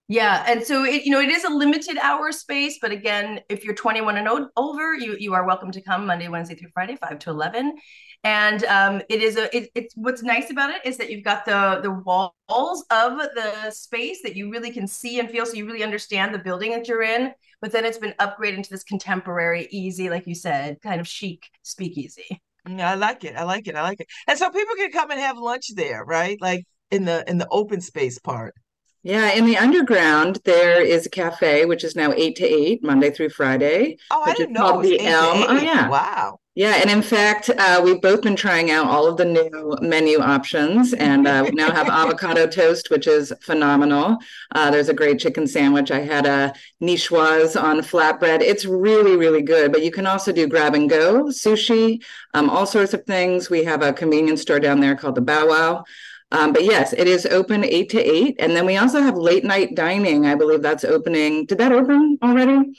Yeah, and so it you know it is a limited hour space, but again, if you're 21 and o- over, you you are welcome to come Monday, Wednesday through Friday, five to 11. And um, it is a it, it's what's nice about it is that you've got the the walls of the space that you really can see and feel, so you really understand the building that you're in. But then it's been upgraded into this contemporary, easy, like you said, kind of chic speakeasy. Yeah, I like it. I like it. I like it. And so people can come and have lunch there, right? Like in the in the open space part. Yeah, in the underground, there is a cafe, which is now eight to eight, Monday through Friday. Oh, I didn't know the Elm. Oh, yeah. Wow. Yeah, and in fact, uh, we've both been trying out all of the new menu options, and uh, we now have [laughs] avocado toast, which is phenomenal. Uh, there's a great chicken sandwich. I had a niçoise on flatbread. It's really, really good. But you can also do grab and go sushi, um, all sorts of things. We have a convenience store down there called the Bow Wow. Um, but yes, it is open eight to eight, and then we also have late night dining. I believe that's opening. Did that open already?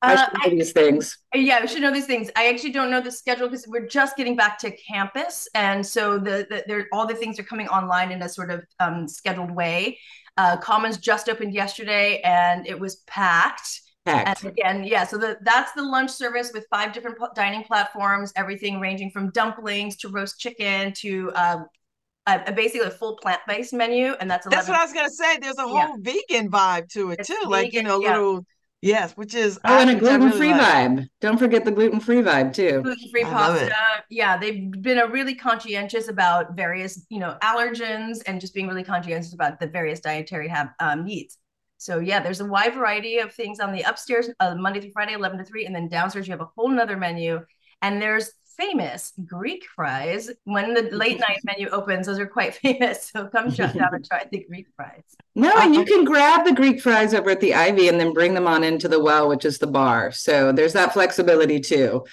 I Uh, should know these things. Yeah, we should know these things. I actually don't know the schedule because we're just getting back to campus, and so the, the there all the things are coming online in a sort of um, scheduled way. Uh, Commons just opened yesterday, and it was packed. Packed. And again, yeah, so the, that's the lunch service with five different dining platforms, everything ranging from dumplings to roast chicken to um, a, a basically a full plant-based menu, and that's 11 That's what I was gonna say. There's a whole Yeah. vegan vibe to it It's too. Like, you know, yeah. little yes, which is Oh, and a which I really gluten-free like. vibe. Don't forget the gluten-free vibe too. gluten-free I it. pasta. Yeah, they've been a really conscientious about various, you know, allergens and just being really conscientious about the various dietary have um, needs. So yeah, there's a wide variety of things on the upstairs, uh, Monday through Friday, 11 to 3, and then downstairs you have a whole nother menu. And there's famous Greek fries. When the late [laughs] night menu opens, those are quite [laughs] famous. So come shut down and try the Greek fries. No, and you um, can grab the Greek fries over at the Ivy and then bring them on into the well, which is the bar. So there's that flexibility too.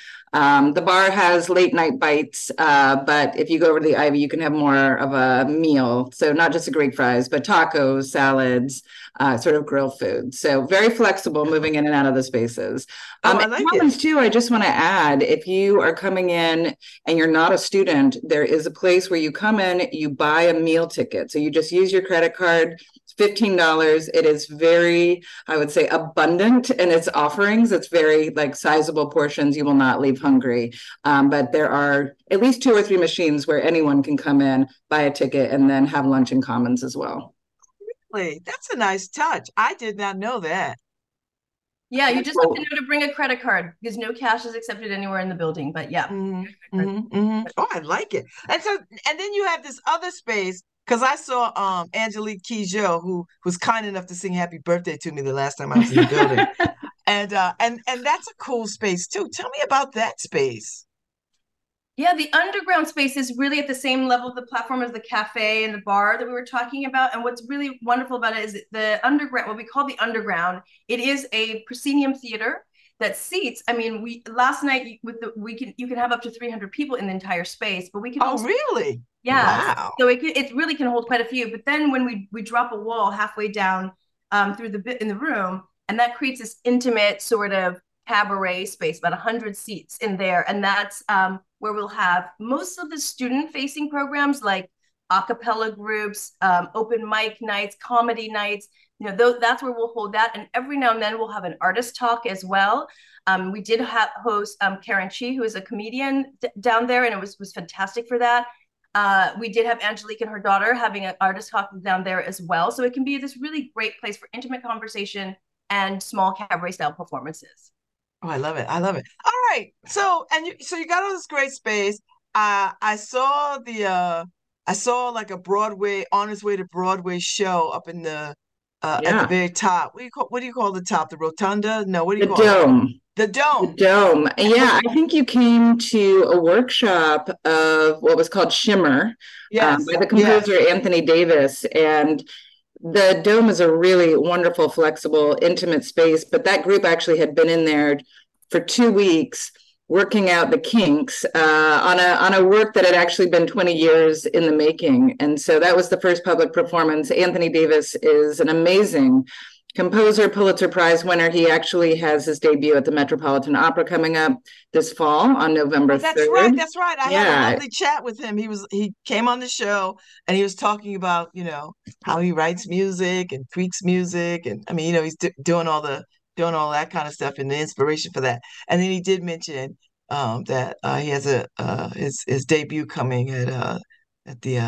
Um, the bar has late night bites, uh, but if you go over to the Ivy, you can have more of a meal. So not just the Greek fries, but tacos, salads, uh, sort of grill food. So very flexible moving in and out of the spaces. Oh, Um, I and like it. Commons too, I just want to add, if you are coming in and you're not a student, there is a place where you come in, you buy a meal ticket. So you just use your credit card. Fifteen dollars. It is very, I would say, abundant in its offerings. It's very like sizable portions. You will not leave hungry. Um, but there are at least two or three machines where anyone can come in, buy a ticket, and then have lunch in Commons as well. Really? That's a nice touch. I did not know that. Yeah, you just have to know to bring a credit card because no cash is accepted anywhere in the building. But yeah. Mhm, mhm, mhm. Oh, I like it. And so, and then you have this other space because I saw um Angelique Kidjo, who was kind enough to sing "Happy Birthday" to me the last time I was in the building, [laughs] and uh, and and that's a cool space too. Tell me about that space. Yeah, the underground space is really at the same level of the platform as the cafe and the bar that we were talking about. And what's really wonderful about it is the underground, what we call the underground, it is a proscenium theater that seats. I mean, we last night with the we can you can have up to 300 people in the entire space, but we can Oh, also really? yeah. Wow. So it can, it really can hold quite a few. But then when we we drop a wall halfway down um, through the bit in the room, and that creates this intimate sort of cabaret space, about hundred seats in there, and that's um, where we'll have most of the student-facing programs like a cappella groups, um, open mic nights, comedy nights. You know, those, that's where we'll hold that, and every now and then we'll have an artist talk as well. Um, we did have host um, Karen Chee, who is a comedian d- down there, and it was was fantastic for that. Uh, we did have Angelique and her daughter having an artist talk down there as well. So it can be this really great place for intimate conversation and small cabaret style performances. Oh, I love it. I love it. All right. So, and you, so you got all this great space. Uh, I saw the, uh, I saw like a Broadway, on its way to Broadway show up in the, uh, at the very top. What do you call, what do you call the top? The rotunda? No, what do The you call? The dome. The The dome. The dome. Yeah, I think you came to a workshop of what was called Shimmer Yes. um, by the yes. composer Anthony Davis. And the dome is a really wonderful, flexible, intimate space. But that group actually had been in there for two weeks working out the kinks uh, on a on a work that had actually been 20 years in the making. And so that was the first public performance. Anthony Davis is an amazing composer, Pulitzer Prize winner. He actually has his debut at the Metropolitan Opera coming up this fall on November Oh, that's 3rd. right. That's right. I had Yeah. a lovely chat with him. He was he came on the show and he was talking about you know how he writes music and tweaks music and I mean you know he's d- doing all the doing all that kind of stuff and the inspiration for that. And then he did mention um that uh, he has a uh, his his debut coming at uh at the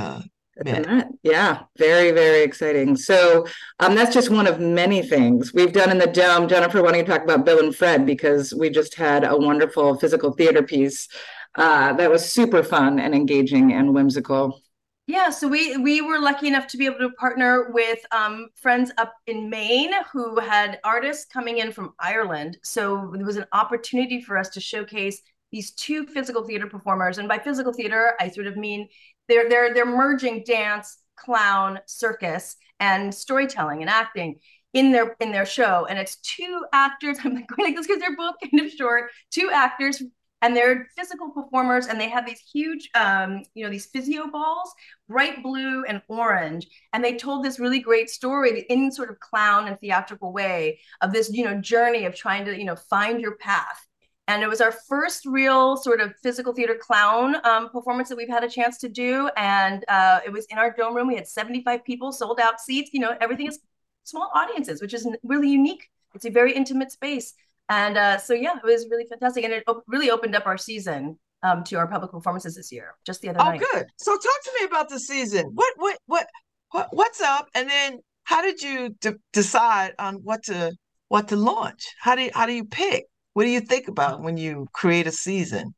At the Met. Met. Yeah, very, very exciting. So um, that's just one of many things we've done in the Dome. Jennifer, why don't you talk about Bill and Fred? Because we just had a wonderful physical theater piece uh, that was super fun and engaging and whimsical. Yeah, so we we were lucky enough to be able to partner with um, friends up in Maine who had artists coming in from Ireland. So there was an opportunity for us to showcase these two physical theater performers, and by physical theater, I sort of mean they're they're they're merging dance, clown, circus, and storytelling and acting in their in their show. And it's two actors. [laughs] I'm like going like this because they're both kind of short. Two actors and they're physical performers and they have these huge um, you know these physio balls bright blue and orange and they told this really great story in sort of clown and theatrical way of this you know journey of trying to you know find your path and it was our first real sort of physical theater clown um, performance that we've had a chance to do and uh, it was in our dome room we had 75 people sold out seats you know everything is small audiences which is really unique it's a very intimate space and uh, so, yeah, it was really fantastic. And it op- really opened up our season um, to our public performances this year, just the other Oh, night. good. So talk to me about the season. What what what what what's up? And then how did you de- decide on what to what to launch? How do you, how do you pick? What do you think about when you create a season?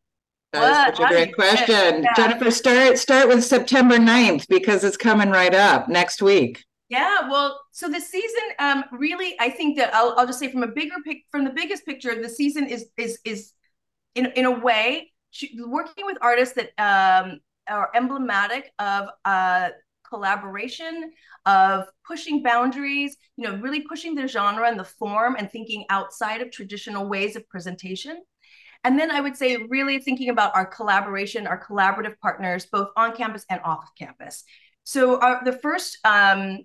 That is such a great you- question. yeah. Jennifer, start start with September 9th because it's coming right up next week. Yeah, well, so the season, um, really, I think that I'll, I'll just say from a bigger pic, from the biggest picture, the season is is is in in a way working with artists that um, are emblematic of uh, collaboration, of pushing boundaries, you know, really pushing the genre and the form, and thinking outside of traditional ways of presentation. And then I would say really thinking about our collaboration, our collaborative partners, both on campus and off campus. So our, the first um,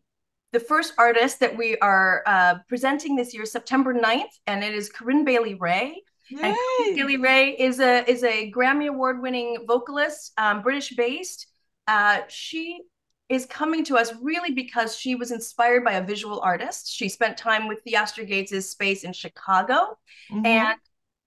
the first artist that we are uh, presenting this year September 9th, and it is Corinne Bailey Rae. And Yay! Bailey Ray is a is a Grammy Award winning vocalist, um, British based. Uh, she is coming to us really because she was inspired by a visual artist. She spent time with Theaster Gates' space in Chicago, Mhm. and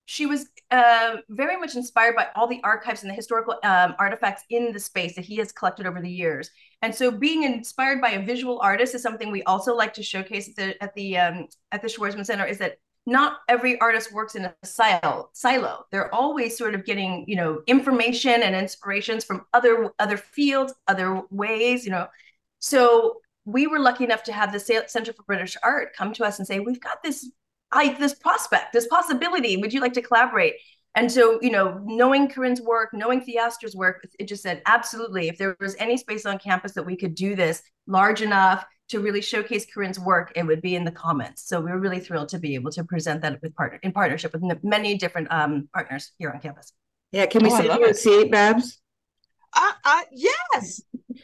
she was uh, very much inspired by all the archives and the historical um, artifacts in the space that he has collected over the years. And so, being inspired by a visual artist is something we also like to showcase at the at the um, at the Schwarzman Center. Is that not every artist works in a silo silo. They're always sort of getting you know information and inspirations from other other fields other ways you know. So we were lucky enough to have the center for british art come to us and say we've got this i this prospect this possibility. Would you like to collaborate? And so you know knowing corinne's work knowing theaster's work it just said absolutely. If there was any space on campus that we could do this large enough to really showcase Corinne's work, it would be in the comments. So we were really thrilled to be able to present that with partner in partnership with many different um, partners here on campus. Yeah, can we Oh, I send love you a it. seat, Babz? I, I yes.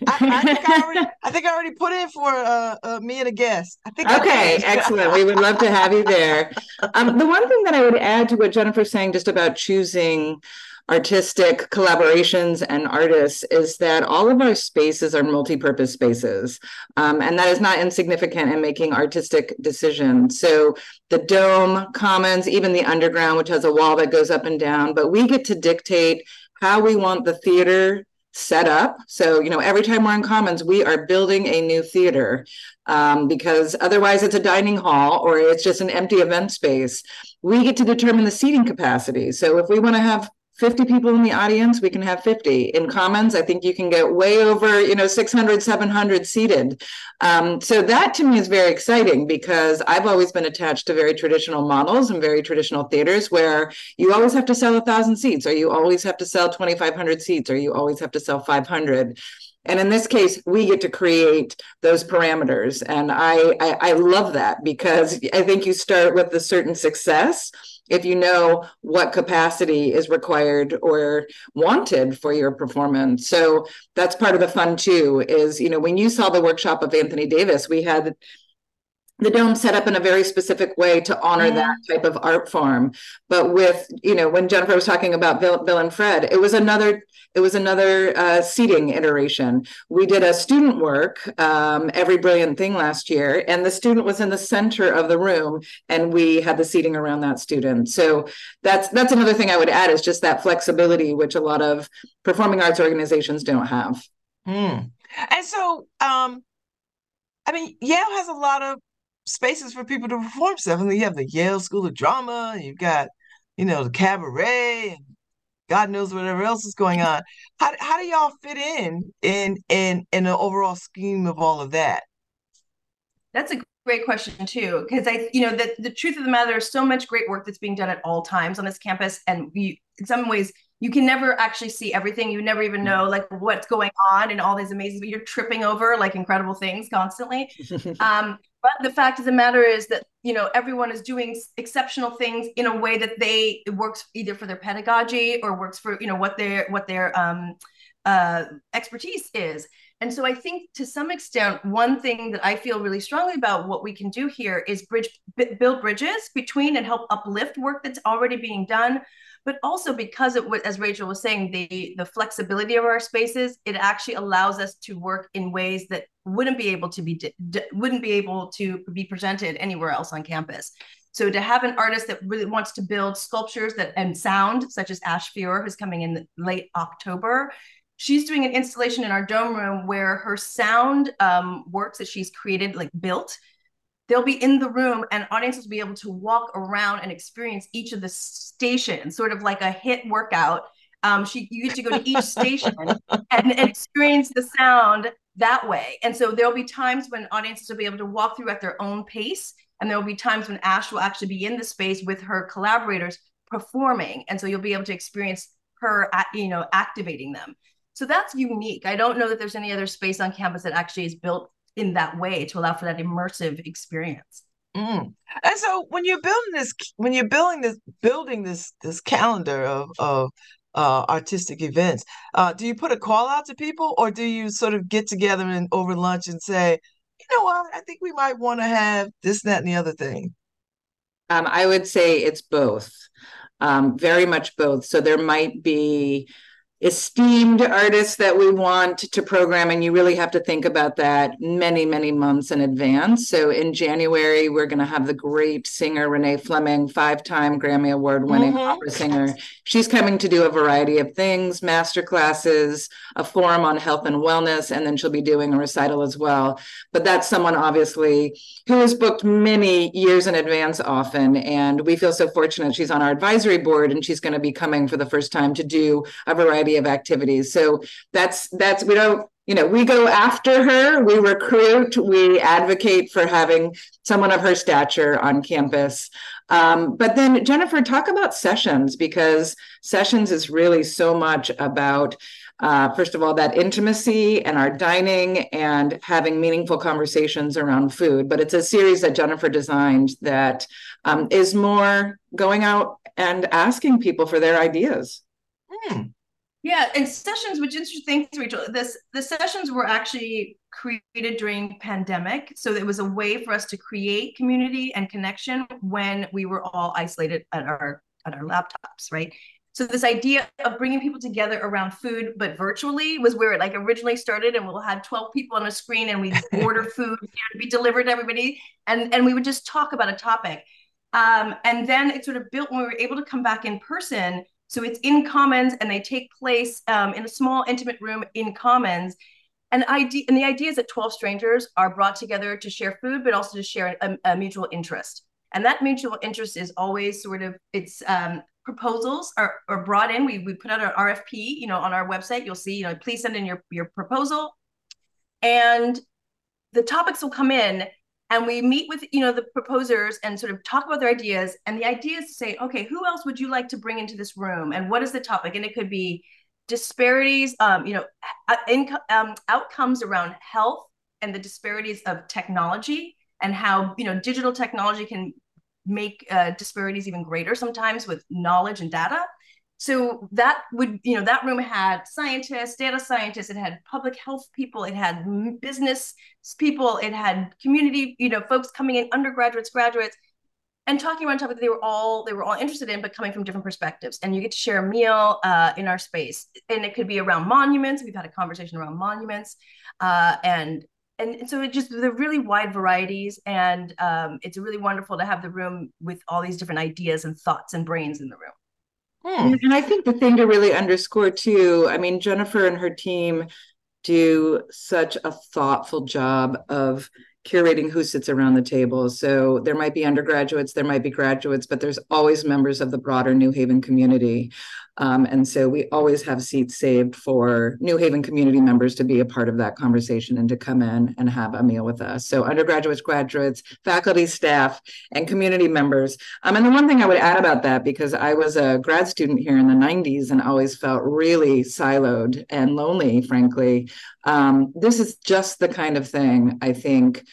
I, I think I already I think I already put in for uh, uh me and a guest. I think Okay, did. [laughs] excellent. We would love to have you there. Um, the one thing that I would add to what Jennifer's saying just about choosing artistic collaborations and artists is that all of our spaces are multi-purpose spaces. Um, and that is not insignificant in making artistic decisions. So the dome, commons, even the underground, which has a wall that goes up and down, but we get to dictate how we want the theater set up. So, you know, every time we're in Commons, we are building a new theater um, because otherwise it's a dining hall or it's just an empty event space. We get to determine the seating capacity. So, if we want to have 50 people in the audience, we can have 50. In Commons, I think you can get way over, you know, 600, 700 seated. Um, so that to me is very exciting because I've always been attached to very traditional models and very traditional theaters where you always have to sell a thousand seats or you always have to sell 2,500 seats or you always have to sell 500. And in this case, we get to create those parameters. And I, I, I love that because I think you start with a certain success if you know what capacity is required or wanted for your performance. So that's part of the fun too, is, you know, when you saw the workshop of Anthony Davis, we had the dome set up in a very specific way to honor Mhm. that type of art form. But with, you know, when Jennifer was talking about Bill, Bill and Fred, it was another, it was another uh, seating iteration. We did a student work, um, every brilliant thing last year, and the student was in the center of the room, and we had the seating around that student. So that's that's another thing I would add is just that flexibility, which a lot of performing arts organizations don't have. Mm. And so, um, I mean, Yale has a lot of spaces for people to perform stuff. I mean, you have the Yale School of Drama, you've got, you know, the cabaret, and God knows whatever else is going on. How how do y'all fit in in in in the overall scheme of all of that? That's a great question too, because I, you know, the the truth of the matter is so much great work that's being done at all times on this campus, and we, in some ways, you can never actually see everything. You never even know like what's going on and all these amazing. You're tripping over like incredible things constantly. [laughs] Um, but the fact of the matter is that you know everyone is doing exceptional things in a way that they it works either for their pedagogy or works for you know what their what their um, uh, expertise is. And so I think to some extent, one thing that I feel really strongly about what we can do here is bridge b- build bridges between and help uplift work that's already being done. But also because it was, as Rachel was saying, the the flexibility of our spaces, it actually allows us to work in ways that wouldn't be able to be wouldn't be able to be presented anywhere else on campus. So to have an artist that really wants to build sculptures that and sound, such as Ash Fure, who's coming in late October, she's doing an installation in our dome room where her sound um, works that she's created, like built. They'll be in the room, and audiences will be able to walk around and experience each of the stations, sort of like a hit workout. Um, she you get to go to each [laughs] station and, and experience the sound that way. And so there'll be times when audiences will be able to walk through at their own pace, and there will be times when Ash will actually be in the space with her collaborators performing, and so you'll be able to experience her, you know, activating them. So that's unique. I don't know that there's any other space on campus that actually is built in that way to allow for that immersive experience. Mm. And so when you're building this, when you're building this, building this this calendar of of uh, artistic events, uh, do you put a call out to people, or do you sort of get together and over lunch and say, you know what, I think we might want to have this, that, and the other thing? Um, I would say it's both, um, very much both. So there might be esteemed artists that we want to program, and you really have to think about that many, many months in advance. So in January, we're going to have the great singer Renee Fleming, five-time Grammy Award-winning Mhm. opera singer. She's coming to do a variety of things, master classes, a forum on health and wellness, and then she'll be doing a recital as well. But that's someone obviously who is booked many years in advance often. And we feel so fortunate. She's on our advisory board and she's going to be coming for the first time to do a variety of activities. So that's, that's, we don't, you know, we go after her, we recruit, we advocate for having someone of her stature on campus. Um, but then, Jennifer, talk about sessions because sessions is really so much about uh, first of all, that intimacy and our dining and having meaningful conversations around food. But it's a series that Jennifer designed that um, is more going out and asking people for their ideas. Hmm. Yeah, and sessions, which interesting things, Rachel. This the sessions were actually created during pandemic, so it was a way for us to create community and connection when we were all isolated at our at our laptops, right? So this idea of bringing people together around food, but virtually, was where it like originally started. And we'll have twelve people on a screen, and we [laughs] order food to be delivered to everybody, and and we would just talk about a topic. Um, and then it sort of built when we were able to come back in person. So it's in Commons, and they take place um, in a small, intimate room in Commons. And and the idea is that twelve strangers are brought together to share food, but also to share a, a mutual interest. And that mutual interest is always sort of it's um, proposals are, are brought in. We, we put out an RFP, you know, on our website. You'll see, you know, please send in your, your proposal. And the topics will come in and we meet with, you know, the proposers and sort of talk about their ideas. And the idea is to say, okay, who else would you like to bring into this room? And what is the topic? And it could be disparities, um, you know, income, um, outcomes around health and the disparities of technology and how, you know, digital technology can make uh, disparities even greater sometimes with knowledge and data so that would you know that room had scientists data scientists it had public health people it had business people it had community you know folks coming in undergraduates graduates and talking around topics they were all they were all interested in but coming from different perspectives. And you get to share a meal uh, in our space. And it could be around monuments. We've had a conversation around monuments uh, and and so it just the really wide varieties. And um, it's really wonderful to have the room with all these different ideas and thoughts and brains in the room Hmm. And I think the thing to really underscore too, I mean, Jennifer and her team do such a thoughtful job of curating who sits around the table. So there might be undergraduates, there might be graduates, but there's always members of the broader New Haven community. Um, and so we always have seats saved for New Haven community members to be a part of that conversation and to come in and have a meal with us. So undergraduates, graduates, faculty, staff, and community members. Um, and the one thing I would add about that, because I was a grad student here in the 90s and always felt really siloed and lonely, frankly, um, this is just the kind of thing I think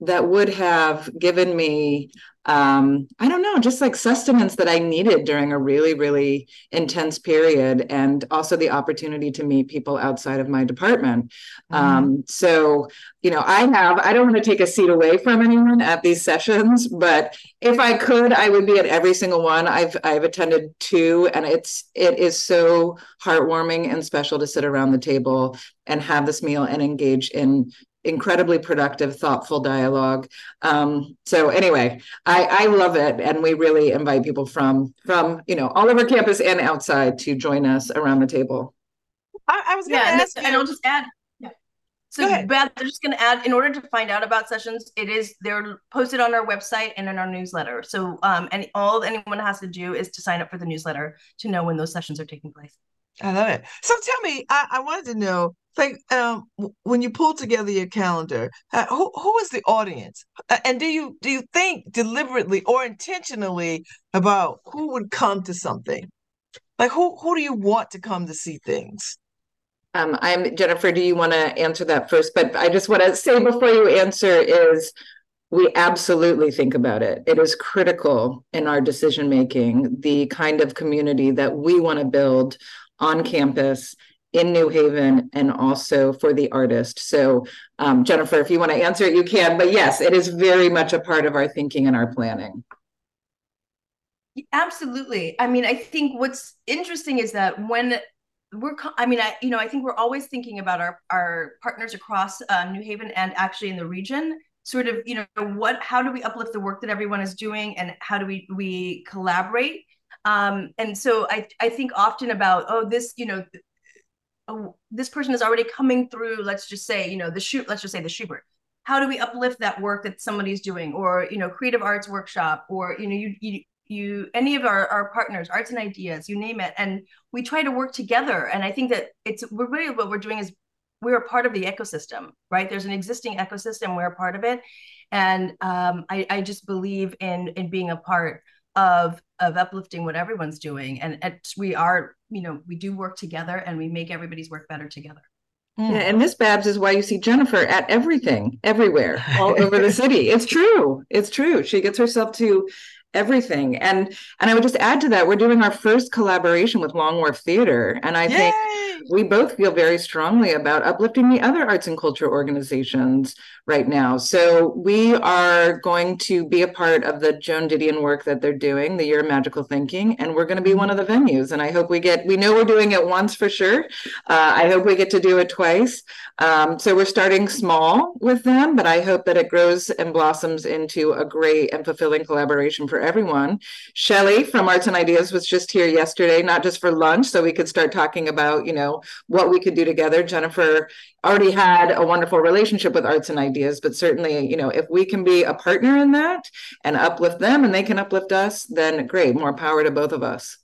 that would have given me um, I don't know, just like sustenance that I needed during a really, really intense period, and also the opportunity to meet people outside of my department. Mm-hmm. Um, so, you know, I have, I don't want to take a seat away from anyone at these sessions, but if I could, I would be at every single one. I've I've attended two, and it's it is so heartwarming and special to sit around the table and have this meal and engage in incredibly productive, thoughtful dialogue. Um, so anyway, I, I love it, and we really invite people from from you know all over campus and outside to join us around the table. I, I was going to yeah, ask and, you. and I'll just add. Yeah. So Beth, I'm just going to add. In order to find out about sessions, it is they're posted on our website and in our newsletter. So um, and all anyone has to do is to sign up for the newsletter to know when those sessions are taking place. I love it. So tell me, I, I wanted to know like um when you pull together your calendar uh, who who is the audience uh, and do you do you think deliberately or intentionally about who would come to something like who who do you want to come to see things um i'm jennifer do you want to answer that first but i just want to say before you answer is we absolutely think about it. It is critical in our decision making, the kind of community that we want to build on campus in New Haven and also for the artist. So, um, Jennifer, if you want to answer it, you can. But yes, it is very much a part of our thinking and our planning. Absolutely. I mean, I think what's interesting is that when we're, I mean, I, you know, I think we're always thinking about our, our partners across um, New Haven and actually in the region sort of you know what how do we uplift the work that everyone is doing and how do we we collaborate um, and so I, I think often about oh this you know oh, this person is already coming through let's just say you know the shoot let's just say the Shubert how do we uplift that work that somebody's doing? Or you know creative arts workshop or you know you you you any of our, our partners arts and ideas you name it. And we try to work together. And i think that it's we're really what we're doing is we're a part of the ecosystem right? There's an existing ecosystem we're a part of it. And um, I, I just believe in in being a part of of uplifting what everyone's doing and, and we are you know we do work together and we make everybody's work better together hmm. yeah, and Miss Babz is why you see Jennifer at everything, everywhere, all over the [laughs] city. It's true. It's true. She gets herself to everything. And and I would just add to that, we're doing our first collaboration with Long Wharf Theater. And I Yay! think we both feel very strongly about uplifting the other arts and culture organizations right now. So we are going to be a part of the Joan Didion work that they're doing, the Year of Magical Thinking, and we're going to be one of the venues. And I hope we get, we know we're doing it once for sure. Uh, I hope we get to do it twice. Um, so we're starting small with them, but I hope that it grows and blossoms into a great and fulfilling collaboration for everyone. Shelly from Arts and Ideas was just here yesterday, not just for lunch, so we could start talking about, you know, what we could do together. Jennifer already had a wonderful relationship with Arts and Ideas, but certainly, you know, if we can be a partner in that and uplift them and they can uplift us, then great, more power to both of us.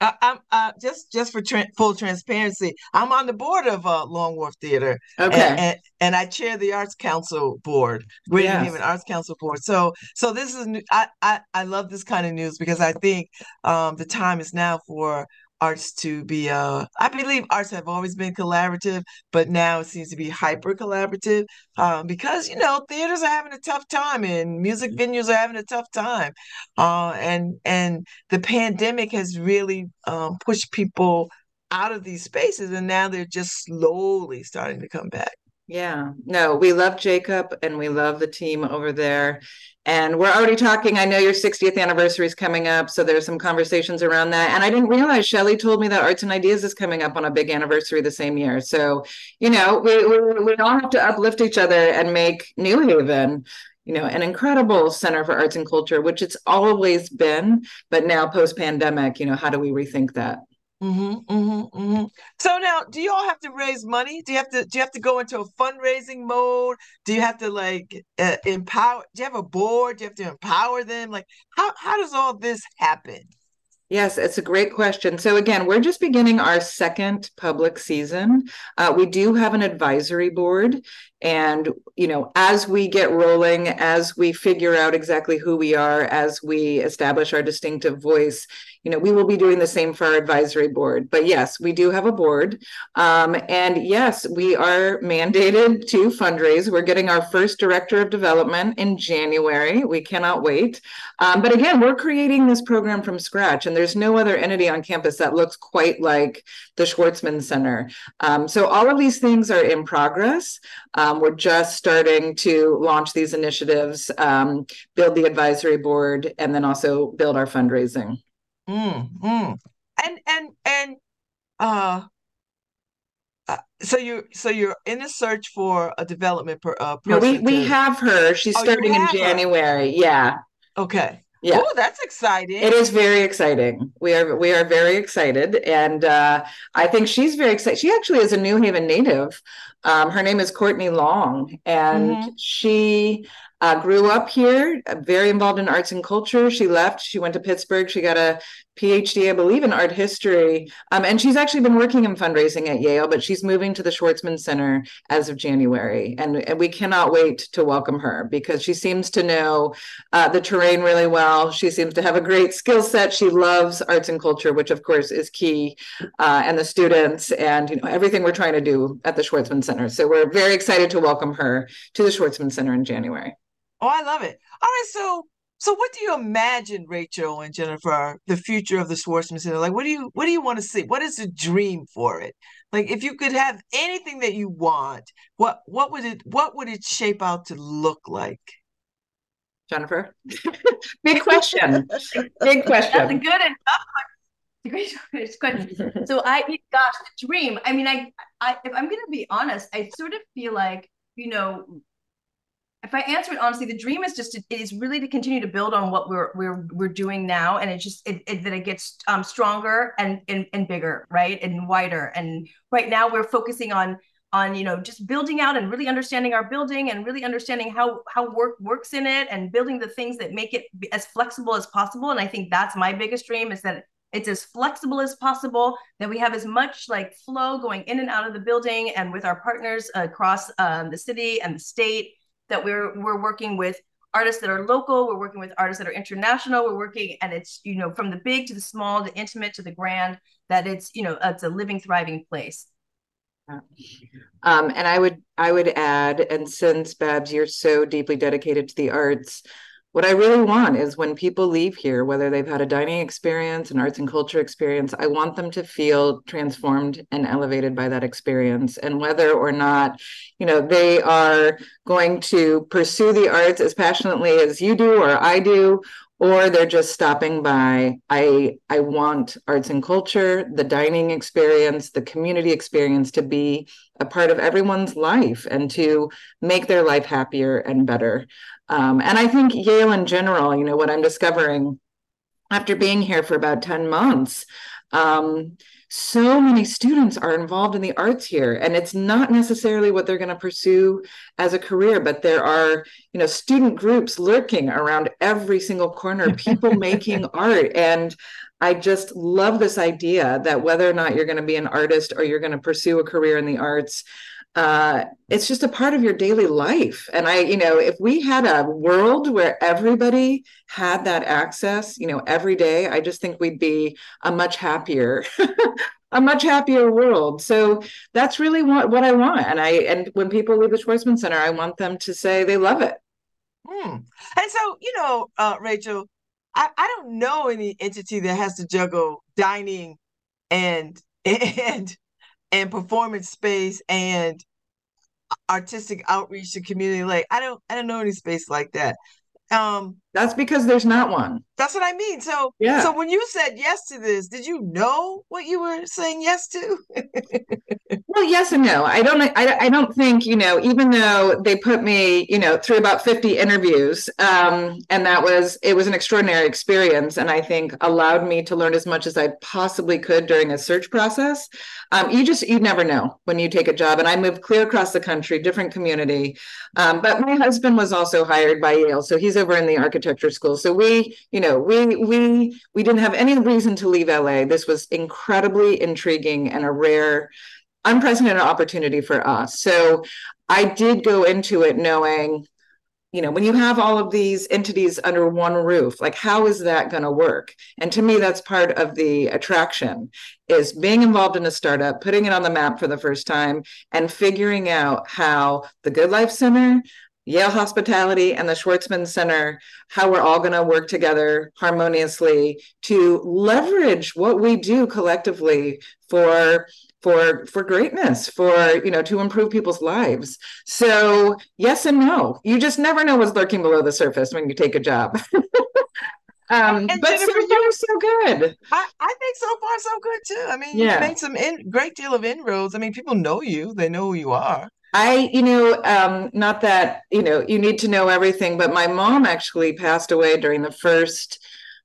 I, am uh, just just for tra- full transparency. I'm on the board of uh, Long Wharf Theater. Okay, and, and, and, I chair the Arts Council board, Greater yes. Haven Arts Council board. So so this is I, I I love this kind of news because I think um, the time is now for arts to be uh I believe arts have always been collaborative, but now it seems to be hyper collaborative um, because you know theaters are having a tough time and music venues are having a tough time, uh, and and the pandemic has really um, pushed people out of these spaces, and now they're just slowly starting to come back. Yeah, no, we love Jacob and we love the team over there. And we're already talking. I know your 60th anniversary is coming up, so there's some conversations around that. And I didn't realize Shelly told me that Arts and Ideas is coming up on a big anniversary the same year. So, you know, we, we, we all have to uplift each other and make New Haven, you know, an incredible center for arts and culture, which it's always been. But now, post pandemic, you know, how do we rethink that? Mm-hmm, mm-hmm, mm-hmm. So now, do you all have to raise money? Do you have to do you have to go into a fundraising mode? Do you have to like uh, empower? Do you have a board? Do you have to empower them? Like, how how does all this happen? Yes, it's a great question. So again, we're just beginning our second public season. Uh, we do have an advisory board, and you know, as we get rolling, as we figure out exactly who we are, as we establish our distinctive voice, you know, we will be doing the same for our advisory board. But yes, we do have a board. Um, and yes, we are mandated to fundraise. We're getting our first director of development in January. We cannot wait. Um, but again, we're creating this program from scratch, and there's no other entity on campus that looks quite like the Schwarzman Center. Um, so all of these things are in progress. Um, we're just starting to launch these initiatives, um, build the advisory board, and then also build our fundraising. Mm, mm. And and and uh, uh, so you so you're in a search for a development per uh No, we person we to have her. She's Oh, starting in have her. January. Yeah. okay. Yeah. Oh, that's exciting. It is very exciting. We are we are very excited, and uh, I think she's very excited. She actually is a New Haven native. Um, her name is Courtney Long, and Mhm. she uh, grew up here, uh, very involved in arts and culture. She left. She went to Pittsburgh. She got a PhD, I believe, in art history, um, and she's actually been working in fundraising at Yale. But she's moving to the Schwarzman Center as of January, and, and we cannot wait to welcome her because she seems to know uh, the terrain really well. She seems to have a great skill set. She loves arts and culture, which of course is key, uh, and the students, and you know everything we're trying to do at the Schwarzman Center. So we're very excited to welcome her to the Schwarzman Center in January. Oh, I love it. All right, so so what do you imagine, Rachel and Jennifer, the future of the Schwarzman Center? Like, what do you what do you want to see? What is the dream for it? Like, if you could have anything that you want, what what would it what would it shape out to look like? Jennifer, [laughs] big question. Big [laughs] That's a question. good and tough question. [laughs] Great question. So I, gosh, the dream. I mean, I, I, if I'm gonna be honest, I sort of feel like, you know, if I answer it honestly, the dream is just to, it is really to continue to build on what we're we're we're doing now, and it just it, it that it gets um stronger and, and and bigger, right, and wider. And right now we're focusing on on you know just building out and really understanding our building and really understanding how how work works in it and building the things that make it as flexible as possible. And I think that's my biggest dream is that it's as flexible as possible that we have as much like flow going in and out of the building and with our partners across um, the city and the state that we're we're working with artists that are local we're working with artists that are international we're working and it's you know from the big to the small the intimate to the grand that it's you know it's a living thriving place. Um, and I would I would add, and since Babz, you're so deeply dedicated to the arts, what I really want is when people leave here, whether they've had a dining experience, an arts and culture experience, I want them to feel transformed and elevated by that experience. And whether or not, you know, they are going to pursue the arts as passionately as you do or I do, or they're just stopping by i i want arts and culture the dining experience the community experience to be a part of everyone's life and to make their life happier and better um, and i think yale in general you know what i'm discovering after being here for about 10 months um, so many students are involved in the arts here. And it's not necessarily what they're going to pursue as a career but there are you know student groups lurking around every single corner [laughs] people making art. And i just love this idea that whether or not you're going to be an artist or you're going to pursue a career in the arts uh, it's just a part of your daily life. And I, you know, if we had a world where everybody had that access, you know, every day, I just think we'd be a much happier, [laughs] a much happier world. So that's really what, what I want. And I, and when people leave the Schwarzman Center, I want them to say they love it. Hmm. And so, you know, uh, Rachel, I, I don't know any entity that has to juggle dining and [laughs] and and performance space and artistic outreach to community like i don't i don't know any space like that. Um that's because there's not one. That's what i mean. So yeah. so when you said yes to this did you know what you were saying yes to? [laughs] Well yes and no. I don't I, I don't think you know even though they put me you know through about 50 interviews um and that was it was an extraordinary experience and i think allowed me to learn as much as i possibly could during a search process. Um, you just you never know when you take a job and i moved clear across the country different community. Um, but my husband was also hired by yale so he's over in the architecture school. So we you know we we we didn't have any reason to leave la this was incredibly intriguing and a rare unprecedented opportunity for us. So i did go into it knowing you know when you have all of these entities under one roof like how is that going to work? And to me that's part of the attraction is being involved in a startup putting it on the map for the first time and figuring out how the good life center Yale Hospitality and the Schwarzman Center, how we're all going to work together harmoniously to leverage what we do collectively for for for greatness for you know to improve people's lives. So yes and no. You just never know what's lurking below the surface when you take a job. [laughs] Um but Jennifer, so far so good. I, I think so far so good too. I mean yeah. you've made some in, great deal of inroads. I mean people know you. They know who you are I, you know, um, not that, you know, you need to know everything, but my mom actually passed away during the first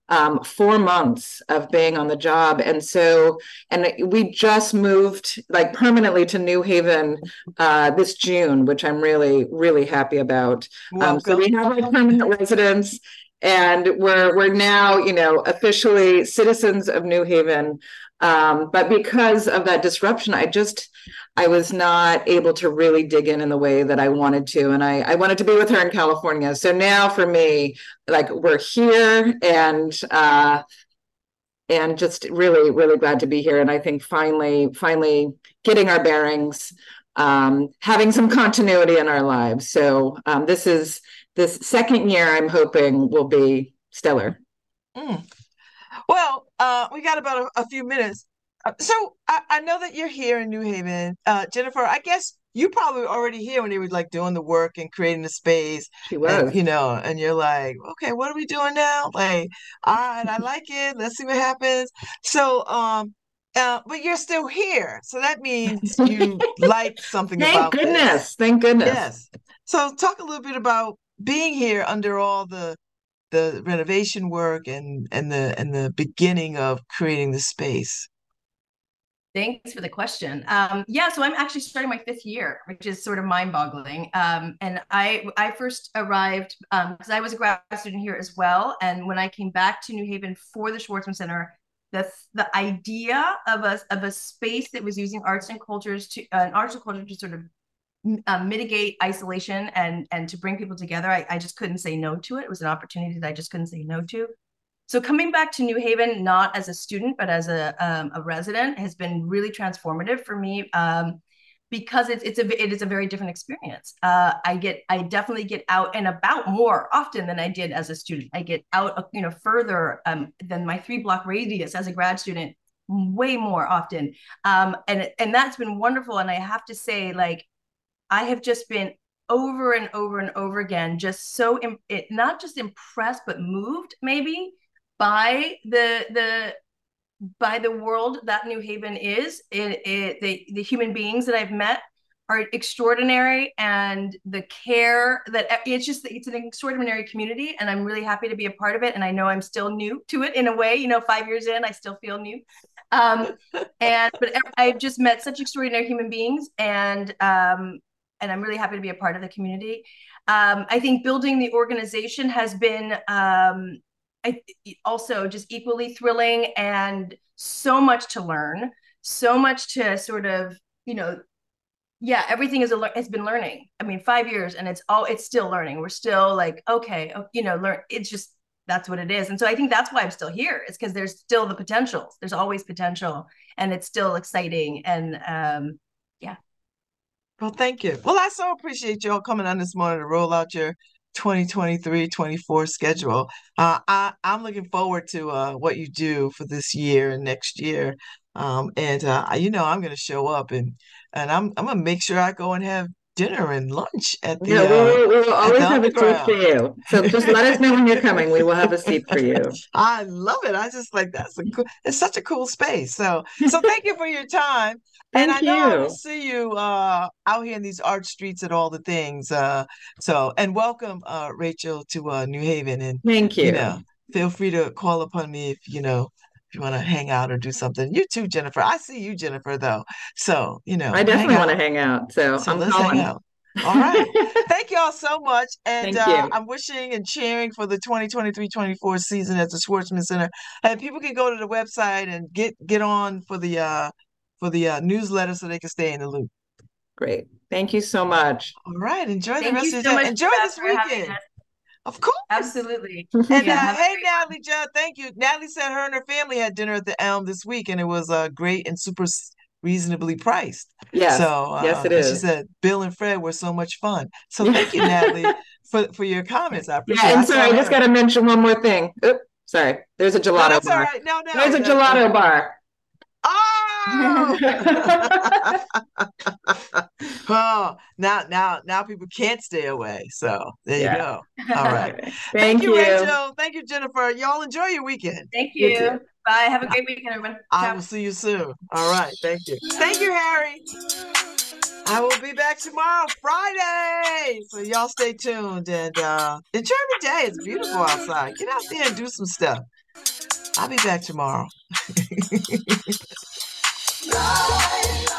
um, four months of being on the job. And so, and we just moved like permanently to New Haven uh, this June, which I'm really, really happy about. Um, so we have our permanent residence and we're, we're now, you know, officially citizens of New Haven. Um, but because of that disruption, I just, I was not able to really dig in in the way that I wanted to. And I, I wanted to be with her in California. So now for me, like we're here and, uh, and just really, really glad to be here. And I think finally, finally getting our bearings, um, having some continuity in our lives. So um, this is this second year I'm hoping will be stellar. Mm. Well, uh, we got about a, a few minutes. Uh, so I, I, know that you're here in New Haven, uh, Jennifer. I guess you probably were already here when they were like doing the work and creating the space. She was, and, you know, and you're like, okay, what are we doing now? Like, all right, I like it. Let's see what happens. So, um, uh, but you're still here, so that means you [laughs] like something. Thank goodness! This. Thank goodness. Yes. So, talk a little bit about being here under all the the renovation work and and the and the beginning of creating the space. Thanks for the question. Um, yeah, so I'm actually starting my fifth year, which is sort of mind-boggling. Um, and I I first arrived because um, I was a grad student here as well. And when I came back to New Haven for the Schwarzman Center, the the idea of a of a space that was using arts and cultures to uh, an arts and culture to sort of uh, mitigate isolation and and to bring people together, I, I just couldn't say no to it. It was an opportunity that I just couldn't say no to. So coming back to New Haven, not as a student, but as a, um, a resident has been really transformative for me um, because it's, it's a, it is a very different experience. Uh, I get, I definitely get out and about more often than I did as a student. I get out, you know, further um, than my three block radius as a grad student, way more often. Um, and, and that's been wonderful. And I have to say, like, I have just been over and over and over again, just so, it, not just impressed, but moved maybe by the the by the world that New Haven is. It, it the the human beings that I've met are extraordinary and the care that it's just it's an extraordinary community and i'm really happy to be a part of it and i know i'm still new to it in a way you know five years in i still feel new um and but i've just met such extraordinary human beings and um and i'm really happy to be a part of the community um i think building the organization has been um I also just equally thrilling and so much to learn, so much to sort of, you know, yeah everything is a lear- has been learning. I mean five years and it's all it's still learning. We're still like okay oh, you know learn it's just that's what it is. And so i think that's why i'm still here. Is because there's still the potentials there's always potential and it's still exciting and um yeah. Well, thank you. Well, I so appreciate y'all coming on this morning to roll out your 2023-24 schedule. Uh, I, I'm looking forward to uh, what you do for this year and next year. Um, and uh, you know, I'm gonna show up and and I'm I'm gonna make sure I go and have dinner and lunch at the No, we uh, will, we will always have a seat for you. So just let us know when you're coming. We will have a seat for you. [laughs] I love it. I just like that's a cool, it's such a cool space. So so thank you for your time. [laughs] And I know I will see you uh out here in these art streets and all the things. Uh so and welcome uh Rachel to uh New Haven and Thank you you. know feel free to call upon me if you know you want to hang out or do something. You too, Jennifer. I see you, Jennifer, though. So, you know, I definitely want to hang out. So So I'm let's hang calling. out. All right. [laughs] Thank y'all so much. And Thank uh. I'm wishing and cheering for the 2023-24 season at the Schwarzman Center. And people can go to the website and get get on for the uh for the uh, newsletter so they can stay in the loop. Great. Thank you so much. All right. Enjoy the rest you of so your day. Enjoy this for having weekend. Us. Of course. absolutely [laughs] And yeah uh, hey, Natalie Judd, thank you. Natalie said her and her family had dinner at the Elm this week, and it was uh, great and super reasonably priced. Yeah. So, Yes, uh, it and she said Bill and Fred were so much fun. So [laughs] thank you, Natalie, for for your comments. I appreciate Yeah, it. and I sorry, I just got to mention one more thing. Oop, sorry. There's a No, gelato that's all bar. right. No, no. There's a that- gelato bar. [laughs] Oh! now, now, now people can't stay away. So there you go. [laughs] All right. Thank, Thank you, you. Rachel. Thank you, Jennifer. Y'all enjoy your weekend. thank You you bye have a great weekend everyone I Ciao. will see you soon. All right. Thank you. Thank you, Harry. I will be back tomorrow, Friday. So y'all stay tuned and uh, enjoy the day. It's beautiful outside. Get out there and do some stuff. I'll be back tomorrow. [laughs] Ride.